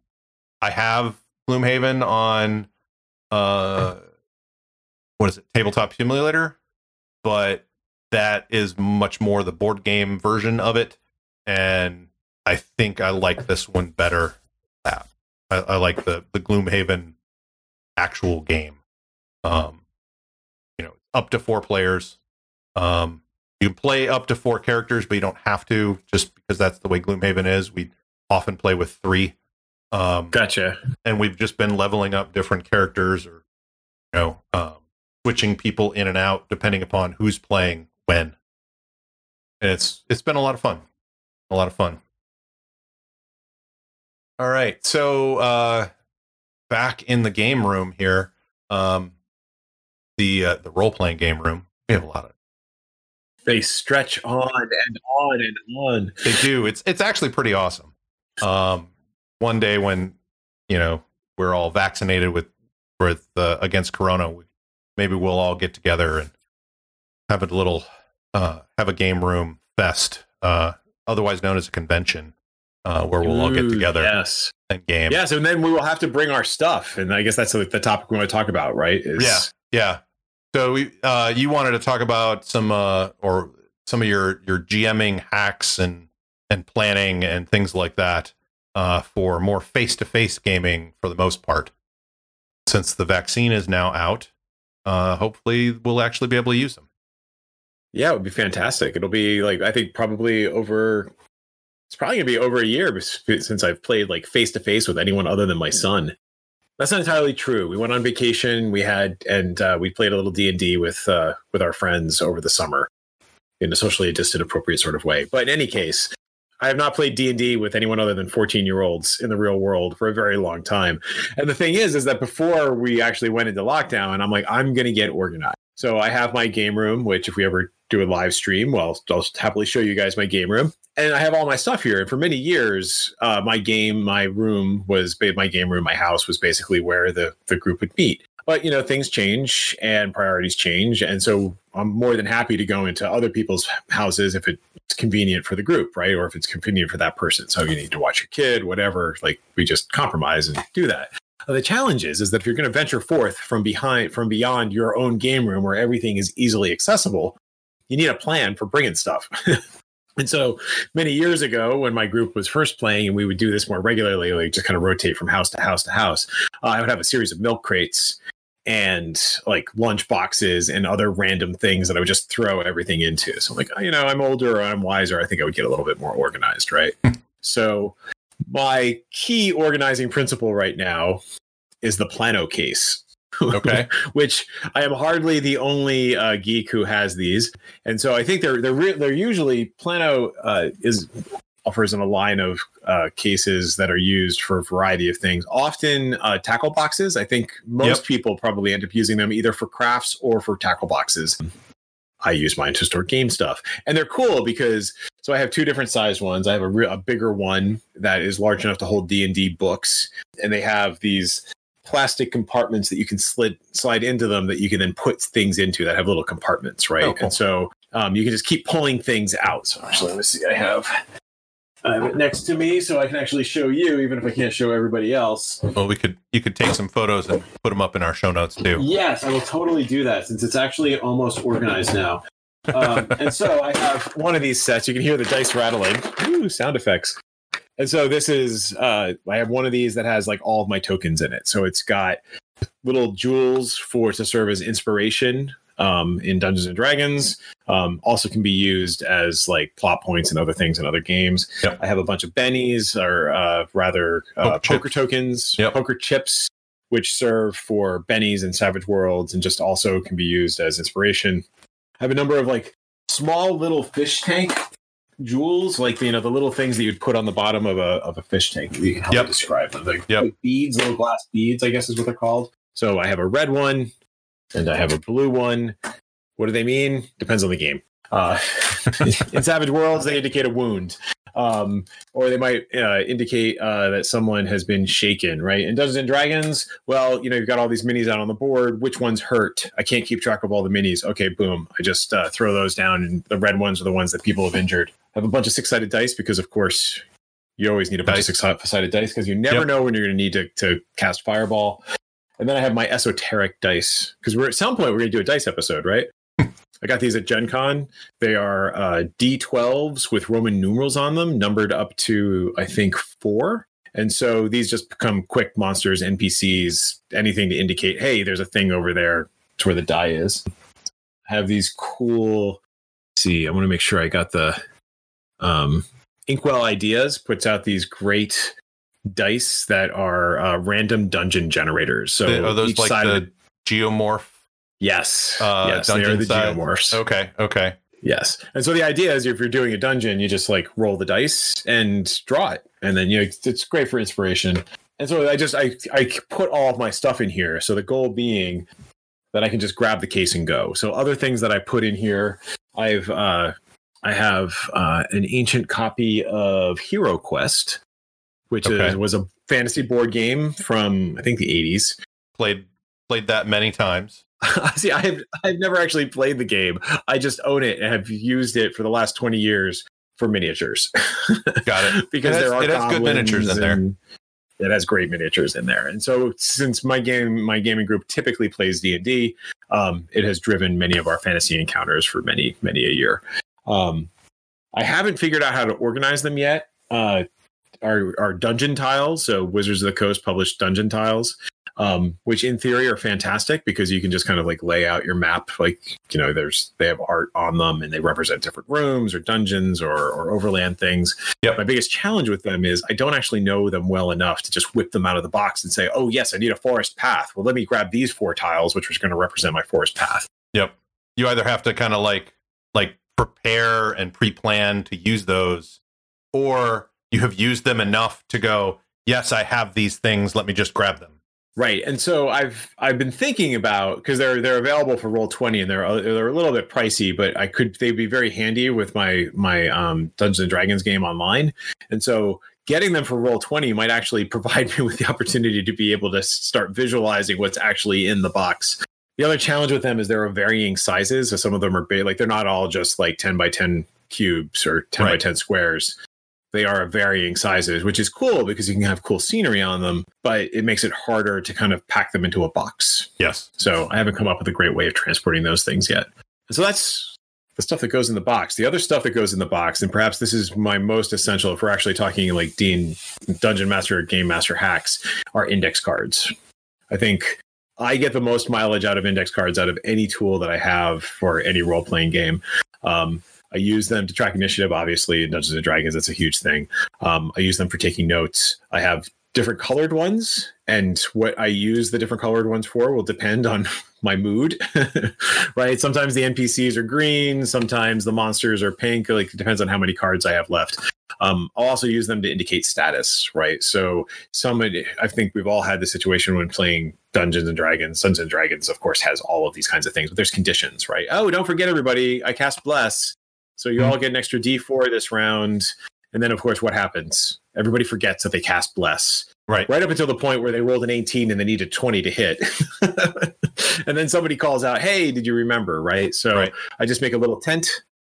I have Gloomhaven on uh, what is it, Tabletop Simulator, but that is much more the board game version of it, and I think I like this one better. That I, I like the the Gloomhaven actual game. Um, you know, up to four players. Um, you can play up to four characters, but you don't have to, just because that's the way Gloomhaven is. We often play with three. Um, Gotcha. and we've just been leveling up different characters or you know um, switching people in and out depending upon who's playing when and it's it's been a lot of fun a lot of fun all right so uh back in the game room here um the uh, the role-playing game room we have a lot of They stretch on and on and on. They do. It's it's actually pretty awesome. Um, one day when you know we're all vaccinated with with uh, against Corona, we, maybe we'll all get together and have a little uh, have a game room fest, uh, otherwise known as a convention, uh, where we'll all get together Yes. and game. Yes, and then we will have to bring our stuff, and I guess that's like the topic we want to talk about, right? Is- Yeah. Yeah. So we, uh, you wanted to talk about some uh, or some of your your GMing hacks and and planning and things like that uh, for more face to face gaming for the most part. Since the vaccine is now out, uh, hopefully we'll actually be able to use them. Yeah, it would be fantastic. It'll be like I think probably over. It's probably gonna be over a year since I've played like face to face with anyone other than my son. That's not entirely true. We went on vacation. We had and uh, we played a little D and D with uh, with our friends over the summer in a socially distant, appropriate sort of way. But in any case, I have not played D and D with anyone other than fourteen year olds in the real world for a very long time. And the thing is, is that before we actually went into lockdown, I'm like, I'm gonna get organized. So I have my game room, which if we ever do a live stream, well, I'll happily show you guys my game room. And I have all my stuff here. And for many years, uh, my game, my room was my game room, my house was basically where the, the group would meet. But you know, things change and priorities change. And so I'm more than happy to go into other people's houses if it's convenient for the group, right? Or if it's convenient for that person. So you need to watch your kid, whatever. Like we just compromise and do that. The challenge is, is that if you're going to venture forth from behind, from beyond your own game room where everything is easily accessible, you need a plan for bringing stuff. and so many years ago, when my group was first playing, and we would do this more regularly, like just kind of rotate from house to house to house, uh, I would have a series of milk crates and like lunch boxes and other random things that I would just throw everything into. So, like, you know, I'm older or I'm wiser. I think I would get a little bit more organized, right? so, my key organizing principle right now is the plano case. Okay. which I am hardly the only uh, geek who has these, and so I think they're they're re- they're usually Plano uh, is offers in a line of uh, cases that are used for a variety of things. Often uh, tackle boxes. I think most Yep. people probably end up using them either for crafts or for tackle boxes. I use mine to store game stuff, and they're cool because so I have two different sized ones. I have a, re- a bigger one that is large enough to hold D and D books, and they have these plastic compartments that you can slid slide into them that you can then put things into that have little compartments, right? Oh, cool. And so um, you can just keep pulling things out. So actually, let me see. I have I have it next to me, so I can actually show you, even if I can't show everybody else. Well, we could you could take some photos and put them up in our show notes too. Yes, I will totally do that since it's actually almost organized now. Um, and so I have one of these sets. You can hear the dice rattling. Ooh, sound effects. And so this is uh, I have one of these that has like all of my tokens in it. So it's got little jewels for to serve as inspiration um, in Dungeons and Dragons. Um, also can be used as like plot points and other things in other games. Yep. I have a bunch of bennies or uh, rather uh, Poker poker tokens, Yep. poker chips, which serve for bennies and Savage Worlds, and just also can be used as inspiration. I have a number of like small little fish tank jewels, like you know the little things that you'd put on the bottom of a of a fish tank. You can help Yep. describe them. Like, Yep. beads, little glass beads, I guess is what they're called. So I have a red one, and I have a blue one. What do they mean? Depends on the game. Uh, in Savage Worlds, they indicate a wound, um, or they might uh, indicate uh, that someone has been shaken. Right? In Dungeons and Dragons, well, you know, you've got all these minis out on the board. Which one's hurt? I can't keep track of all the minis. Okay, boom. I just uh, throw those down, and the red ones are the ones that people have injured. I have a bunch of six-sided dice because, of course, you always need a bunch Dice. of six-sided dice because you never Yep. know when you're going to need to, to cast Fireball. And then I have my esoteric dice because we're at some point we're going to do a dice episode, right? I got these at Gen Con. They are uh, D12s with Roman numerals on them, numbered up to, I think, four. And so these just become quick monsters, NPCs, anything to indicate, hey, there's a thing over there to where the die is. I have these cool. let's see, I want to make sure I got the. Um, Inkwell Ideas puts out these great dice that are uh, random dungeon generators. So are those like the the geomorph? Yes, uh, yes, they are the size? geomorphs. Okay, okay. Yes. And so the idea is if you're doing a dungeon, you just like roll the dice and draw it. And then you know, it's great for inspiration. And so I just I I put all of my stuff in here. So the goal being that I can just grab the case and go. So other things that I put in here, I've uh I have uh, an ancient copy of Hero Quest, which Okay. is, was a fantasy board game from I think the 80s. Played played that many times. See, I have I've never actually played the game. I just own it and have used it for the last twenty years for miniatures. Got it. because It has- there are it has good miniatures in there. It has great miniatures in there, and so since my game, my gaming group typically plays D and D, um, it has driven many of our fantasy encounters for many many a year. Um, I haven't figured out how to organize them yet. Uh, our our dungeon tiles, so Wizards of the Coast published dungeon tiles, um, which in theory are fantastic because you can just kind of like lay out your map. Like you know, there's they have art on them and they represent different rooms or dungeons or or overland things. Yep. My biggest challenge with them is I don't actually know them well enough to just whip them out of the box and say, oh yes, I need a forest path. Well, let me grab these four tiles, which is going to represent my forest path. Yep. You either have to kind of like like prepare and pre-plan to use those, or you have used them enough to go, yes, I have these things. Let me just grab them. Right, and so I've I've been thinking about because they're they're available for Roll Twenty and they're they're a little bit pricey, but I could they'd be very handy with my my um, Dungeons and Dragons game online, and so getting them for Roll Twenty might actually provide me with the opportunity to be able to start visualizing what's actually in the box. The other challenge with them is there are varying sizes, so some of them are big, like they're not all just like ten by ten cubes or ten by ten squares they are of varying sizes, which is cool because you can have cool scenery on them, but it makes it harder to kind of pack them into a box. Yes. So I haven't come up with a great way of transporting those things yet. So that's the stuff that goes in the box. The other stuff that goes in the box, and perhaps this is my most essential if we're actually talking like Dean Dungeon Master or Game Master hacks, are index cards. I think I get the most mileage out of index cards out of any tool that I have for any role playing game. Um, I use them to track initiative, obviously, in Dungeons and Dragons. That's a huge thing. Um, I use them for taking notes. I have different colored ones and what i use the different colored ones for will depend on my mood right sometimes the npcs are green sometimes the monsters are pink like it depends on how many cards i have left um, i'll also use them to indicate status right so somebody i think we've all had the situation when playing dungeons and dragons dungeons and dragons of course has all of these kinds of things but there's conditions right oh don't forget everybody i cast bless so you mm-hmm. all get an extra d4 this round and then, of course, what happens? Everybody forgets that they cast bless. Right. Right up until the point where they rolled an 18 and they needed 20 to hit. and then somebody calls out, Hey, did you remember? Right. So right. I just make a little tent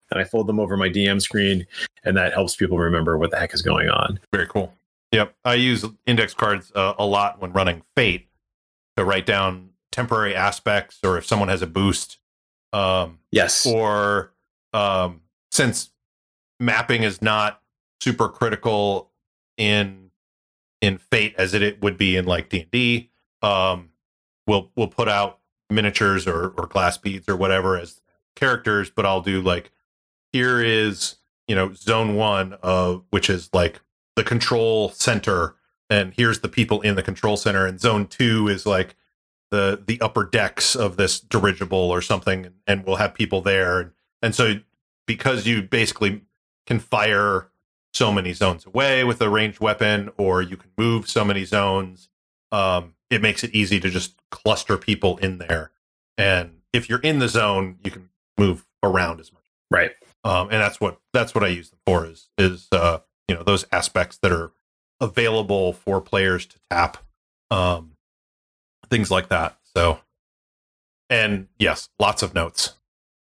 and I fold them over my DM screen, and that helps people remember what the heck is going on. Very cool. Yep. I use index cards uh, a lot when running Fate to write down temporary aspects or if someone has a boost. Um, yes. Or um, since mapping is not super critical in in Fate as it, it would be in like D and D. Um, we'll we'll put out miniatures or or glass beads or whatever as characters, but I'll do like here is you know zone one of which is like the control center, and here's the people in the control center, and zone two is like the the upper decks of this dirigible or something, and we'll have people there, and, and so because you basically can fire so many zones away with a ranged weapon, or you can move so many zones. Um, it makes it easy to just cluster people in there. And if you're in the zone, you can move around as much. Right. Um, and that's what that's what I use them for is is uh, you know those aspects that are available for players to tap, um, things like that. So, and yes, lots of notes.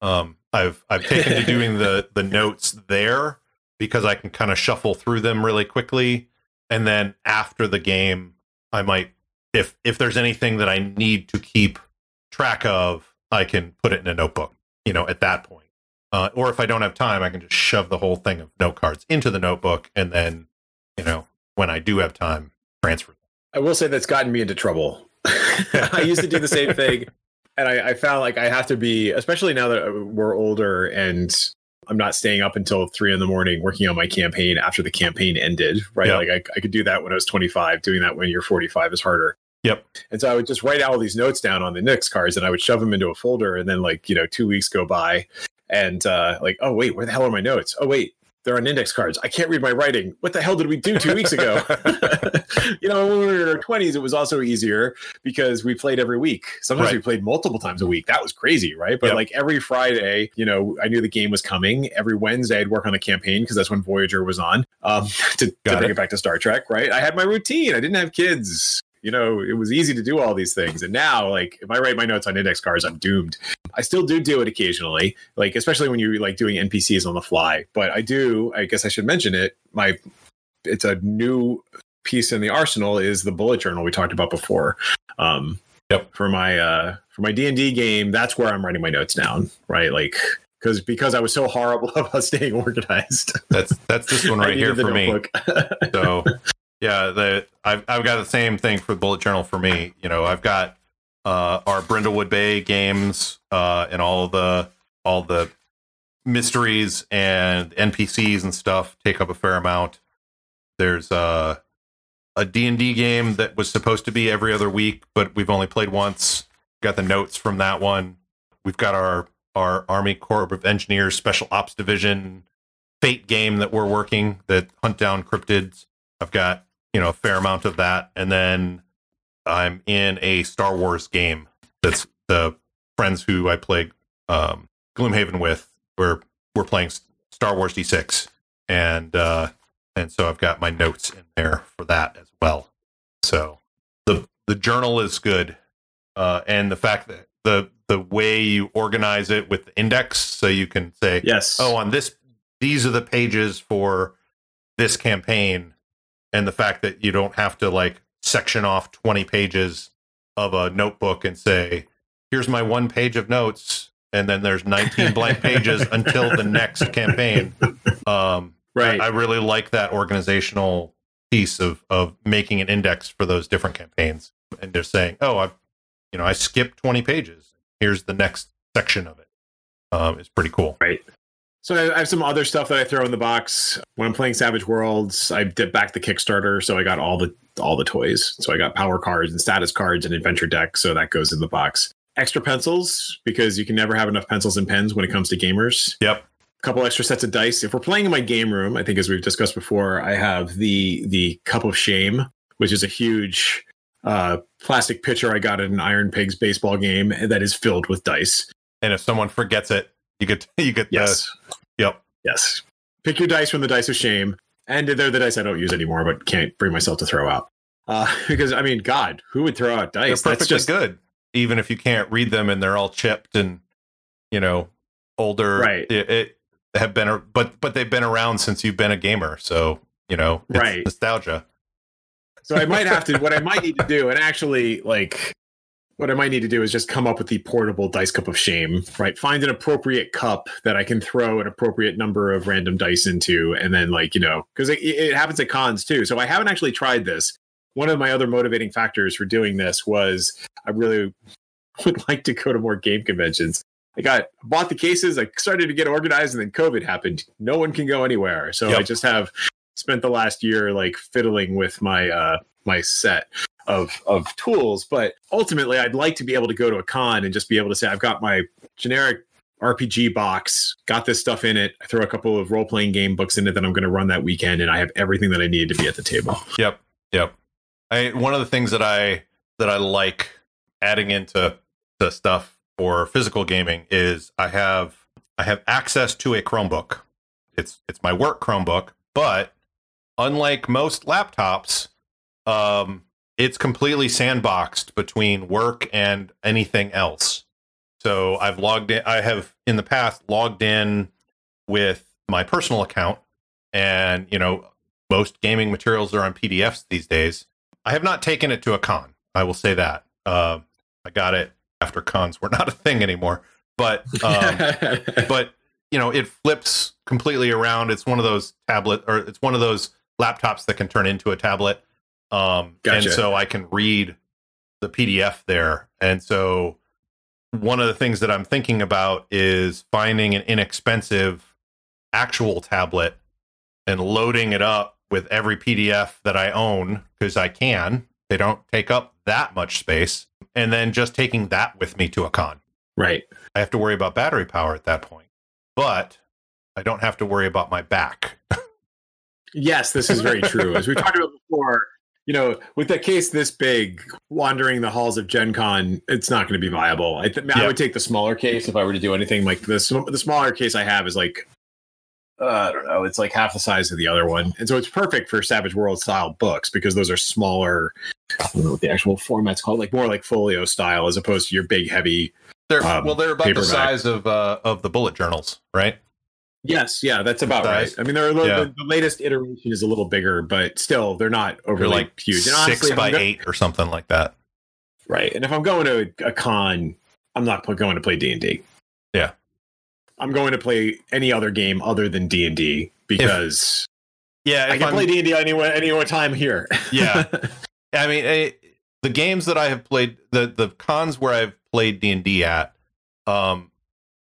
Um, I've I've taken to doing the the notes there because I can kind of shuffle through them really quickly. And then after the game, I might, if if there's anything that I need to keep track of, I can put it in a notebook. You know, at that point. Uh, or if I don't have time, I can just shove the whole thing of note cards into the notebook, and then, you know, when I do have time, transfer. Them. I will say that's gotten me into trouble. I used to do the same thing, and I, I, found like I have to be, especially now that we're older and I'm not staying up until three in the morning working on my campaign after the campaign ended, right? Yep. Like I, I could do that when I was 25. Doing that when you're 45 is harder. Yep. And so I would just write all these notes down on the index cards and I would shove them into a folder. And then, like, you know, two weeks go by and uh, like, oh, wait, where the hell are my notes? Oh, wait, they're on index cards. I can't read my writing. What the hell did we do two weeks ago? you know, when we were in our 20s, it was also easier because we played every week. Sometimes right. we played multiple times a week. That was crazy, right? But yep. like every Friday, you know, I knew the game was coming. Every Wednesday, I'd work on the campaign because that's when Voyager was on um, to, to bring it. it back to Star Trek, right? I had my routine. I didn't have kids you know it was easy to do all these things. And now like if i write my notes on index cards i'm doomed. I still do do it occasionally like especially when you're like doing npcs on the fly. But i do i guess i should mention it my it's a new piece in the arsenal is the bullet journal we talked about before. Um yep. for my uh for my d&d game that's where i'm writing my notes down right? Like because because I was so horrible about staying organized. That's that's this one right here for me. so yeah, the I've I've got the same thing for bullet journal for me. You know, I've got uh, our Brindlewood Bay games uh, and all the all the mysteries and NPCs and stuff take up a fair amount. There's uh, a D&D game that was supposed to be every other week, but we've only played once. Got the notes from that one. We've got our our Army Corps of Engineers Special Ops Division Fate game that we're working that hunt down cryptids. I've got you know a fair amount of that, and then I'm in a Star Wars game that's the friends who I play um, Gloomhaven with. We're we're playing Star Wars D6, and uh, and so I've got my notes in there for that as well. So the the journal is good, uh, and the fact that the the way you organize it with the index, so you can say, yes, oh, on this these are the pages for this campaign and the fact that you don't have to like section off 20 pages of a notebook and say here's my one page of notes and then there's 19 blank pages until the next campaign. Um, right. I, I, really like that organizational piece of of making an index for those different campaigns and they're saying oh i you know i skipped 20 pages. Here's the next section of it. Um, it's pretty cool. Right so I have some other stuff that I throw in the box when I'm playing Savage Worlds. I did back the Kickstarter, so I got all the all the toys. So I got power cards and status cards and adventure deck. So that goes in the box. Extra pencils because you can never have enough pencils and pens when it comes to gamers. Yep. A couple extra sets of dice. If we're playing in my game room, I think as we've discussed before, I have the the cup of shame, which is a huge uh, plastic pitcher I got at an Iron Pigs baseball game that is filled with dice. And if someone forgets it, you get you get Yes. the yep. Yes. Pick your dice from the dice of shame. And they're the dice I don't use anymore, but can't bring myself to throw out. Uh, because I mean, God, who would throw out dice? They're perfectly That's just good, even if you can't read them and they're all chipped and you know older. Right. It, it have been, a- but but they've been around since you've been a gamer, so you know Right. nostalgia. so I might have to. What I might need to do, and actually, like, what I might need to do is just come up with the portable dice cup of shame. Right, find an appropriate cup that I can throw an appropriate number of random dice into, and then, like, you know, because it, it happens at cons too. So I haven't actually tried this. One of my other motivating factors for doing this was I really would like to go to more game conventions. I got bought the cases. I started to get organized, and then COVID happened. No one can go anywhere, so I just have spent the last year like fiddling with my uh my set of of tools. But ultimately, I'd like to be able to go to a con and just be able to say, I've got my generic RPG box, got this stuff in it. I throw a couple of role playing game books in it that I'm going to run that weekend, and I have everything that I need to be at the table. Yep. Yep. I one of the things that I that I like adding into the stuff for physical gaming is I have I have access to a Chromebook. It's it's my work Chromebook, but unlike most laptops, um, it's completely sandboxed between work and anything else. So I've logged in. I have in the past logged in with my personal account, and you know most gaming materials are on PDFs these days. I have not taken it to a con. I will say that. Uh, I got it after cons were not a thing anymore. But um, but you know it flips completely around. It's one of those tablet or it's one of those laptops that can turn into a tablet. Um, Gotcha. And so I can read the PDF there. And so one of the things that I'm thinking about is finding an inexpensive actual tablet and loading it up with every PDF that I own because I can. They don't take up that much space. And then just taking that with me to a con. right. I have to worry about battery power at that point, but I don't have to worry about my back. Yes, this is very true. As we talked about before, you know, with a case this big, wandering the halls of Gen Con, it's not going to be viable. I, th- I would take the smaller case if I were to do anything like this. The smaller case I have is like, uh, I don't know, it's like half the size of the other one. And so it's perfect for Savage World style books because those are smaller. I don't know what the actual format's called, like more like folio style as opposed to your big, heavy. They're Um, well, they're about the size of uh, of the bullet journals, right? Yes, yeah, that's about Size. right. I mean, they're a little, Yeah. the, the latest iteration is a little bigger, but still, they're not They're overly like huge. And six honestly, if by go- eight or something like that. Right. And if I'm going to a, con, I'm not going to play D&D. Yeah. I'm going to play any other game other than D&D because Yeah, I can I'm- play D&D anywhere any time here. Yeah. I mean, eh, the games that I have played, the the cons where I've played D and D at, um,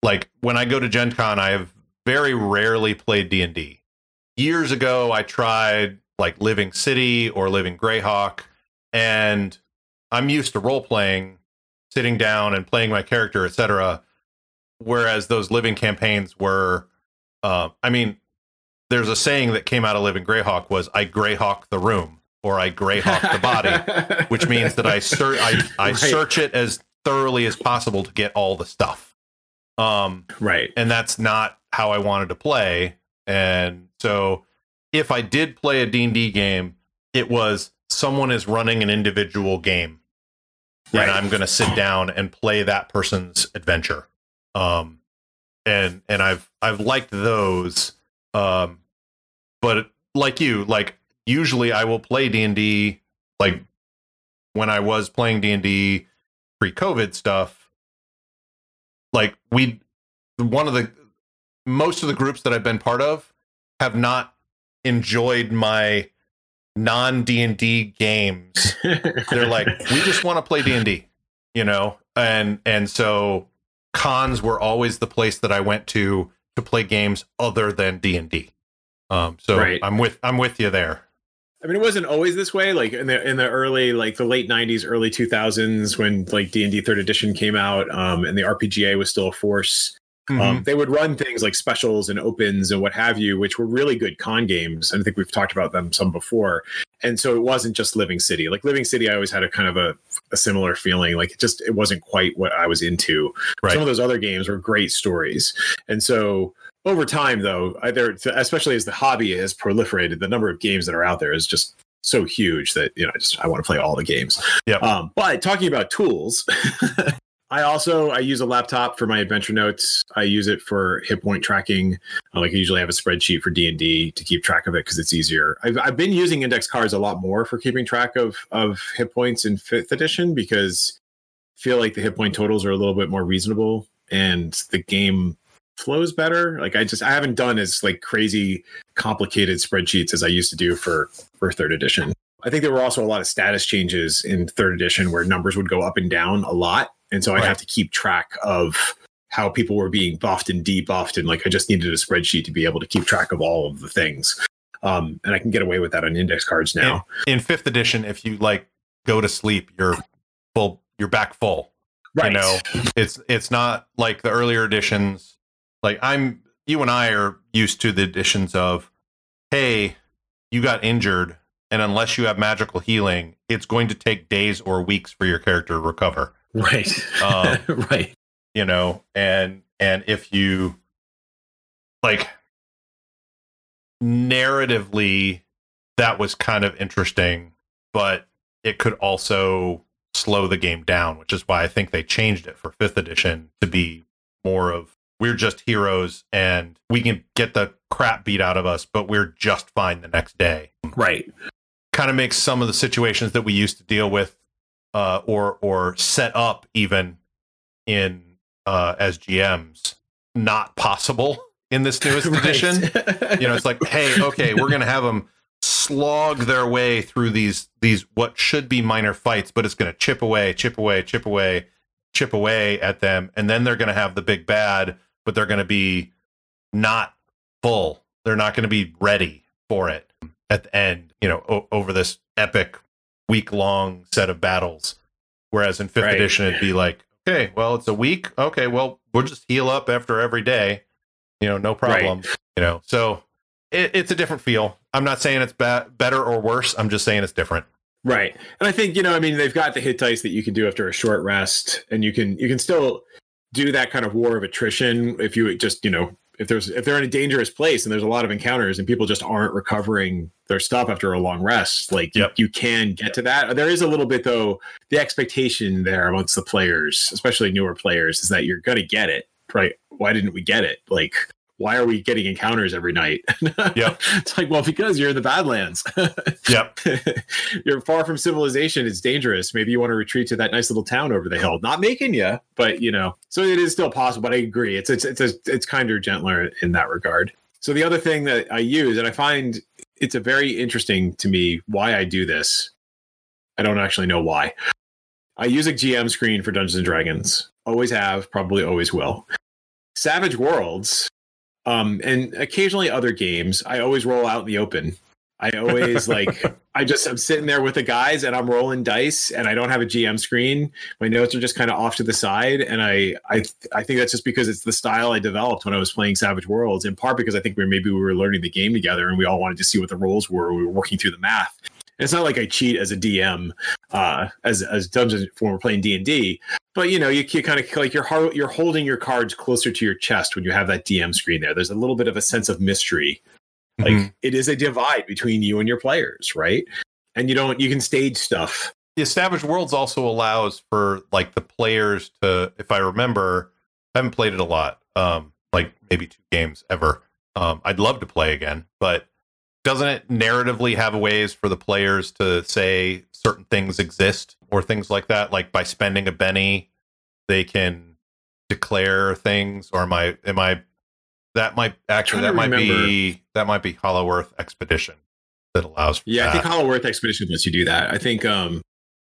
like when I go to Gen Con, I have very rarely played D and D. Years ago, I tried like Living City or Living Greyhawk, and I'm used to role playing, sitting down and playing my character, etc. Whereas those living campaigns were, uh, I mean, there's a saying that came out of Living Greyhawk was "I Greyhawk the room" or "I Greyhawk the body." which means that I search I, I Right. search it as thoroughly as possible to get all the stuff. Um, right. and that's not how I wanted to play. And so, if I did play a D and D game, it was someone is running an individual game, Right. and I'm going to sit down and play that person's adventure. Um, and and I've I've liked those. Um, but like you, like usually I will play D and D like when I was playing D and D pre-COVID stuff. Like we, one of the most of the groups that I've been part of have not enjoyed my non D and D games they're like we just want to play d&d you know and and so cons were always the place that i went to to play games other than d&d um so Right. i'm with i'm with you there I mean, it wasn't always this way. Like in the in the early, like the late '90s, early 2000s, when like D and D Third Edition came out, um, and the RPGA was still a force. Mm-hmm. Um, they would run things like specials and opens and what have you, which were really good con games. And I think we've talked about them some before. And so it wasn't just Living City. Like Living City, I always had a kind of a, a similar feeling. Like it just it wasn't quite what I was into. Right. Some of those other games were great stories. And so over time, though, either especially as the hobby has proliferated, the number of games that are out there is just so huge that you know I just I want to play all the games. Yeah. Um, but talking about tools, I also I use a laptop for my adventure notes. I use it for hit point tracking. Uh, like I usually have a spreadsheet for D and D to keep track of it because it's easier. I've I've been using index cards a lot more for keeping track of of hit points in fifth edition because I feel like the hit point totals are a little bit more reasonable and the game flows better. Like I just I haven't done as like crazy complicated spreadsheets as I used to do for for third edition. I think there were also a lot of status changes in third edition where numbers would go up and down a lot. And so I have to keep track of how people were being buffed and debuffed. And like I just needed a spreadsheet to be able to keep track of all of the things. Um, and I can get away with that on index cards now. in fifth edition, if you like go to sleep, you're full, you're back full. right. You know, it's it's not like the earlier editions. Like I'm, you and I are used to the editions of, hey, you got injured, and unless you have magical healing, it's going to take days or weeks for your character to recover. Right. Um, right. you know and and if you like narratively that was kind of interesting but it could also slow the game down which is why i think they changed it for fifth edition to be more of we're just heroes and we can get the crap beat out of us but we're just fine the next day Right. kind of makes some of the situations that we used to deal with uh, or or set up even in uh, as GMs not possible in this newest edition. You know, it's like, hey, okay, we're gonna have them slog their way through these these what should be minor fights, but it's gonna chip away, chip away, chip away, chip away at them, and then they're gonna have the big bad, but they're gonna be not full. They're not gonna be ready for it at the end. You know, o- over this epic week long set of battles. Whereas in fifth Right. edition, it'd be like, okay, well, it's a week. Okay, well, we'll just heal up after every day. You know, no problem. You know, so it, it's a different feel. I'm not saying it's ba- better or worse. I'm just saying it's different. Right. And I think, you know, I mean, they've got the hit dice that you can do after a short rest and you can you can still do that kind of war of attrition if you just, you know, if there's if they're in a dangerous place and there's a lot of encounters and people just aren't recovering their stuff after a long rest, like Yep. you, you can get to that. There is a little bit though, the expectation there amongst the players, especially newer players, is that you're gonna get it. Right. Why didn't we get it? Like why are we getting encounters every night? Yep. it's like, well, because you're in the Badlands. Yep. you're far from civilization. It's dangerous. Maybe you want to retreat to that nice little town over the hill. Not making you, but you know. So it is still possible. But I agree. It's it's it's a, it's kinder, gentler in that regard. So the other thing that I use, and I find it's a very interesting to me why I do this. I don't actually know why. I use a GM screen for Dungeons and Dragons. Always have, probably always will. Savage Worlds, um, and occasionally other games, I always roll out in the open. I always like I just I'm sitting there with the guys and I'm rolling dice and I don't have a GM screen. My notes are just kind of off to the side, and I I I think that's just because it's the style I developed when I was playing Savage Worlds. In part because I think we maybe we were learning the game together and we all wanted to see what the roles were. We were working through the math. It's not like I cheat as a DM, uh, as as dungeons when we're playing D and D, but you know you, you kind of like you're har- you're holding your cards closer to your chest when you have that DM screen there. There's a little bit of a sense of mystery like Mhm. it is a divide between you and your players right and you don't you can stage stuff the established Worlds also allows for like the players to, if I remember, I haven't played it a lot, um, like maybe two games ever. Um, I'd love to play again, but doesn't it narratively have ways for the players to say certain things exist or things like that? Like by spending a Benny, they can declare things, or am I am I that might actually that might to be that might be Hollow Earth Expedition that allows for yeah i think hollow earth expedition lets you do that. I think um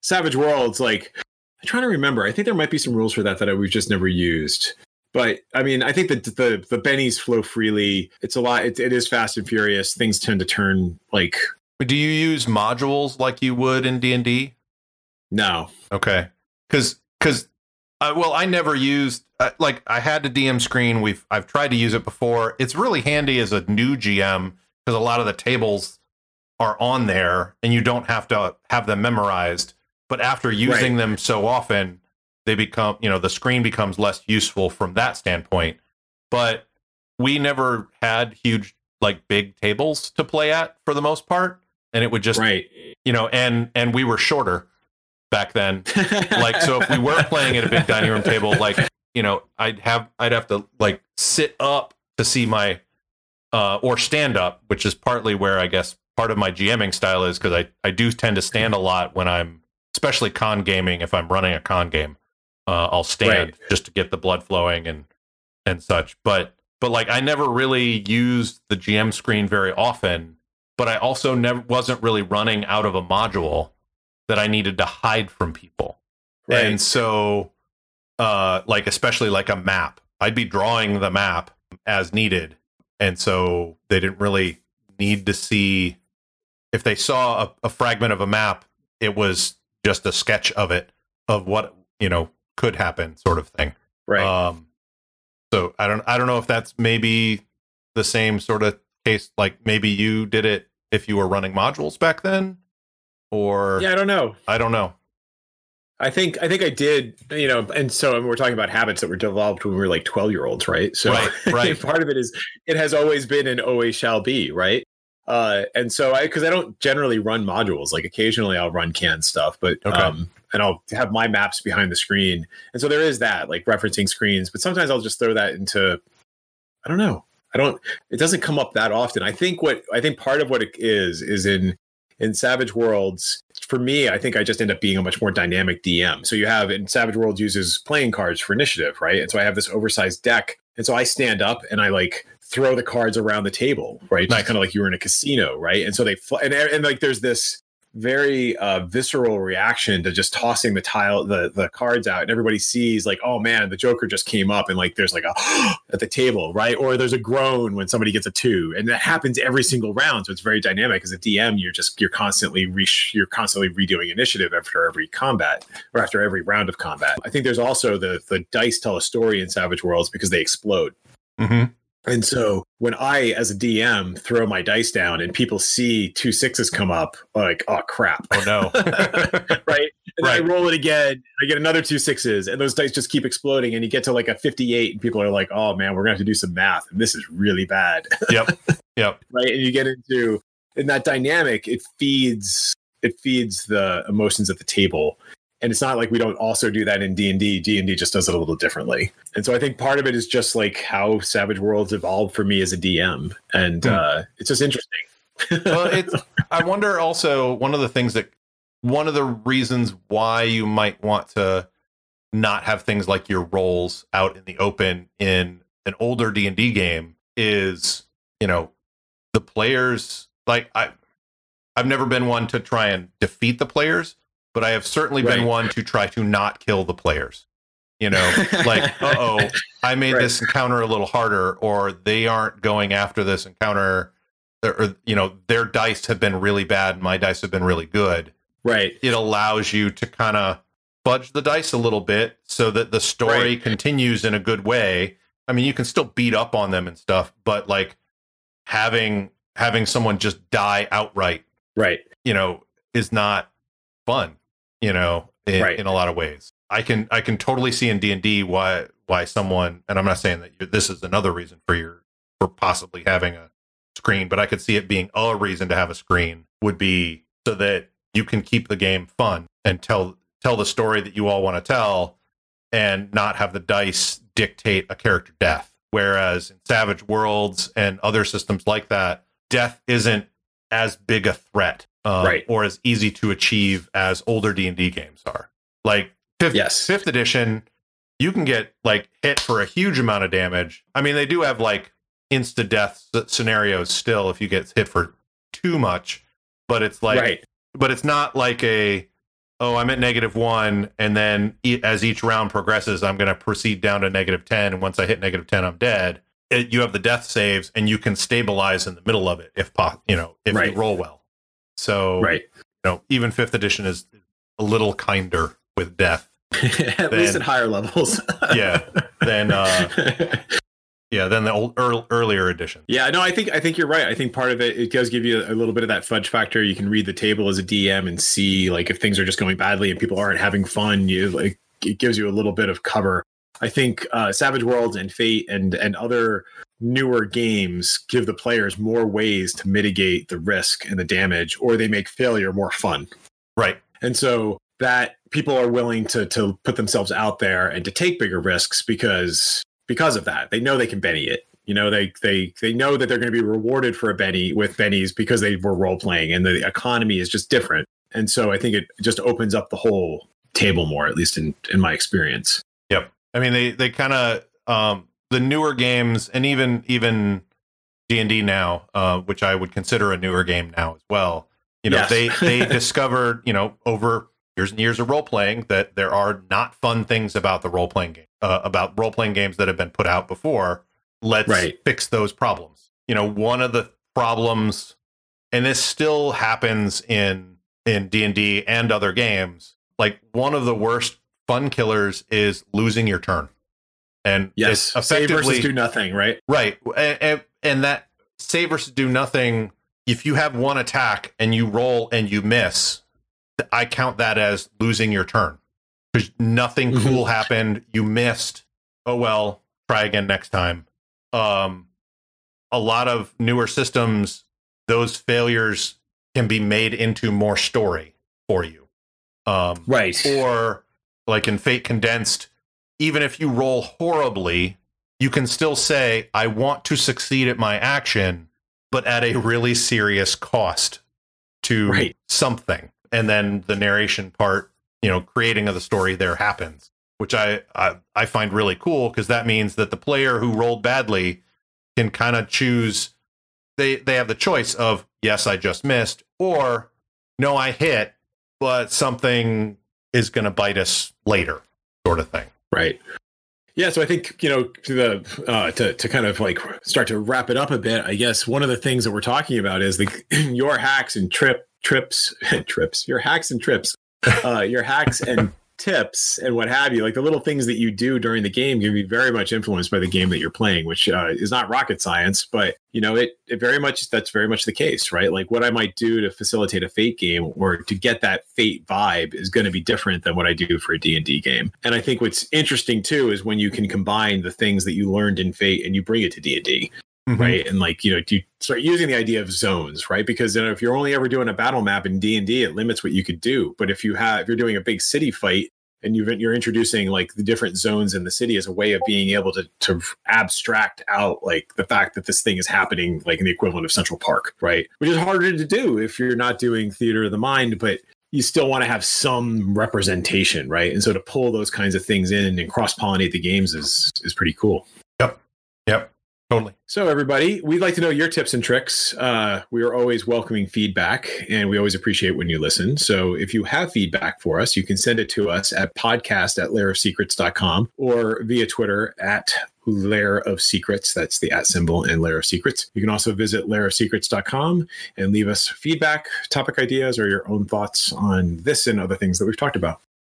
savage worlds like i'm trying to remember. I think there might be some rules for that that we've just never used but i mean i think that the the bennies flow freely it's a lot it, it is fast and furious things tend to turn like Do you use modules like you would in D and D? No. Okay, because because uh, well, I never used uh, like I had the DM screen. We've I've tried to use it before. It's really handy as a new GM because a lot of the tables are on there and you don't have to have them memorized. But after using Right. them so often, they become you know the screen becomes less useful from that standpoint. But we never had huge like big tables to play at for the most part, and it would just right. you know and and we were shorter back then like so if we were playing at a big dining room table like you know i'd have i'd have to like sit up to see my uh or stand up which is partly where i guess part of my gming style is because i i do tend to stand a lot when i'm especially con gaming if i'm running a con game uh i'll stand Right. just to get the blood flowing and and such but but like i never really used the gm screen very often but i also never wasn't really running out of a module that i needed to hide from people right. and so, uh, like especially like a map, I'd be drawing the map as needed, and so they didn't really need to see if they saw a, a fragment of a map. It was just a sketch of it of what you know could happen, sort of thing. right. Um, so I don't I don't know if that's maybe the same sort of case. Like maybe you did it if you were running modules back then, or yeah, I don't know. I don't know. I think I think I did, you know, and so we're talking about habits that were developed when we were like twelve year olds, right? So Right, right. part of it is it has always been and always shall be, right? Uh, and so I because I don't generally run modules, like occasionally I'll run canned stuff, but Okay. um, and I'll have my maps behind the screen, and so there is that like referencing screens, but sometimes I'll just throw that into, I don't know, I don't, it doesn't come up that often. I think what I think part of what it is is in in Savage Worlds, for me, I think I just end up being a much more dynamic DM. So you have in Savage Worlds uses playing cards for initiative, right? And so I have this oversized deck. And so I stand up and I like throw the cards around the table, right? Nice. Kind of like you were in a casino, right? And so they fl- and, and like there's this very uh, visceral reaction to just tossing the tile the the cards out. And everybody sees like oh man the joker just came up and like there's like a at the table right? Or there's a groan when somebody gets a two. And that happens every single round. So it's very dynamic. As a dm you're just you're constantly re- you're constantly redoing initiative after every combat or after every round of combat. I think there's also the the dice tell a story in savage worlds because they explode. Hmm and so when I, as a DM, throw my dice down and people see two sixes come up, like, oh crap. Oh no. right. And then I roll it again. I get another two sixes, and those dice just keep exploding. And you get to like a 58, and people are like, oh man, we're going to have to do some math. And this is really bad. yep. Yep. right. And you get into, in that dynamic, it feeds, it feeds the emotions at the table. And it's not like we don't also do that in D and D. D and D just does it a little differently. And so I think part of it is just like how Savage Worlds evolved for me as a DM, and Hmm. uh, it's just interesting. well, it's. I wonder also one of the things that one of the reasons why you might want to not have things like your roles out in the open in an older D and D game is you know the players like I I've never been one to try and defeat the players, but I have certainly been one to try to not kill the players. You know, like uh oh, I made Right. this encounter a little harder, or they aren't going after this encounter, or, or, you know, their dice have been really bad, and my dice have been really good. right. It allows you to kind of fudge the dice a little bit so that the story Right. continues in a good way. I mean, you can still beat up on them and stuff, but like having having someone just die outright, Right. you know, is not fun. You know, in, Right. in a lot of ways. I can I can totally see in D and D why why someone and I'm not saying that this is another reason for your for possibly having a screen, but I could see it being a reason to have a screen would be so that you can keep the game fun and tell tell the story that you all want to tell and not have the dice dictate a character death. Whereas in Savage Worlds and other systems like that, death isn't as big a threat um, Right. or as easy to achieve as older D&D games are. Like fifth, Yes. fifth edition, you can get like hit for a huge amount of damage. I mean, they do have like insta death scenarios still if you get hit for too much, but it's like right. but it's not like a oh i'm at negative one and then e- as each round progresses i'm going to proceed down to negative 10 and once i hit negative 10 i'm dead it, you have the death saves and you can stabilize in the middle of it if po- you know if Right. you roll well So right. you know, even fifth edition is a little kinder with death. at Then- least at higher levels. Yeah. Than uh yeah, than the old earl earlier edition. Yeah, no, I think I think you're right. I think part of it it does give you a little bit of that fudge factor. You can read the table as a DM and see like if things are just going badly and people aren't having fun. You like it gives you a little bit of cover. I think uh, Savage Worlds and Fate and and other newer games give the players more ways to mitigate the risk and the damage, or they make failure more fun. Right. And so that people are willing to to put themselves out there and to take bigger risks because because of that. They know they can Benny it. You know, they they they know that they're going to be rewarded for a Benny with Bennies because they were role playing and the economy is just different. And so I think it just opens up the whole table more, at least in in my experience. I mean, they they kind of um, the newer games, and even even D and D now, uh, which I would consider a newer game now as well. You know, Yes. they they discovered you know over years and years of role playing that there are not fun things about the role playing game uh, about role playing games that have been put out before. Let's Right. fix those problems. You know, one of the problems, and this still happens in in D and D and other games. Like one of the worst fun killers is losing your turn, and Yes, it's save effectively versus do nothing, right? right. And, and, that save versus do nothing. If you have one attack and you roll and you miss, I count that as losing your turn because nothing Mhm. cool happened. You missed. Oh well, try again next time. Um, a lot of newer systems, those failures can be made into more story for you. Um, Right. or like in Fate Condensed, even if you roll horribly, you can still say, I want to succeed at my action, but at a really serious cost to Right. something. And then the narration part, you know, creating of the story there happens, which I I, I find really cool because that means that the player who rolled badly can kind of choose they they have the choice of yes, I just missed, or no, I hit, but something is going to bite us later, sort of thing. Right. Yeah, so I think you know to the uh, to to kind of like start to wrap it up a bit. I guess one of the things that we're talking about is the your hacks and trip trips trips your hacks and trips, uh, your hacks and tips and what have you. Like the little things that you do during the game can be very much influenced by the game that you're playing, which uh, is not rocket science, but you know it it very much that's very much the case, right? Like what I might do to facilitate a fate game or to get that fate vibe is going to be different than what I do for a D&D game. And I think what's interesting too is when you can combine the things that you learned in fate and you bring it to D&D, Mm-hmm. right? And like, you know, you start using the idea of zones, right? Because you know, if you're only ever doing a battle map in D&D, it limits what you could do. But if you have if you're doing a big city fight and you've, you're introducing like the different zones in the city as a way of being able to to abstract out like the fact that this thing is happening like in the equivalent of Central Park, right? Which is harder to do if you're not doing theater of the mind, but you still want to have some representation, right? And so to pull those kinds of things in and cross pollinate the games is is pretty cool. Yep yep, totally. So, everybody, we'd like to know your tips and tricks. Uh, we are always welcoming feedback, and we always appreciate when you listen. So, if you have feedback for us, you can send it to us at podcast at lairofsecrets.com or via Twitter at Lair of Secrets. That's the at symbol and Lair of Secrets. You can also visit lairofsecrets.com and leave us feedback, topic ideas, or your own thoughts on this and other things that we've talked about.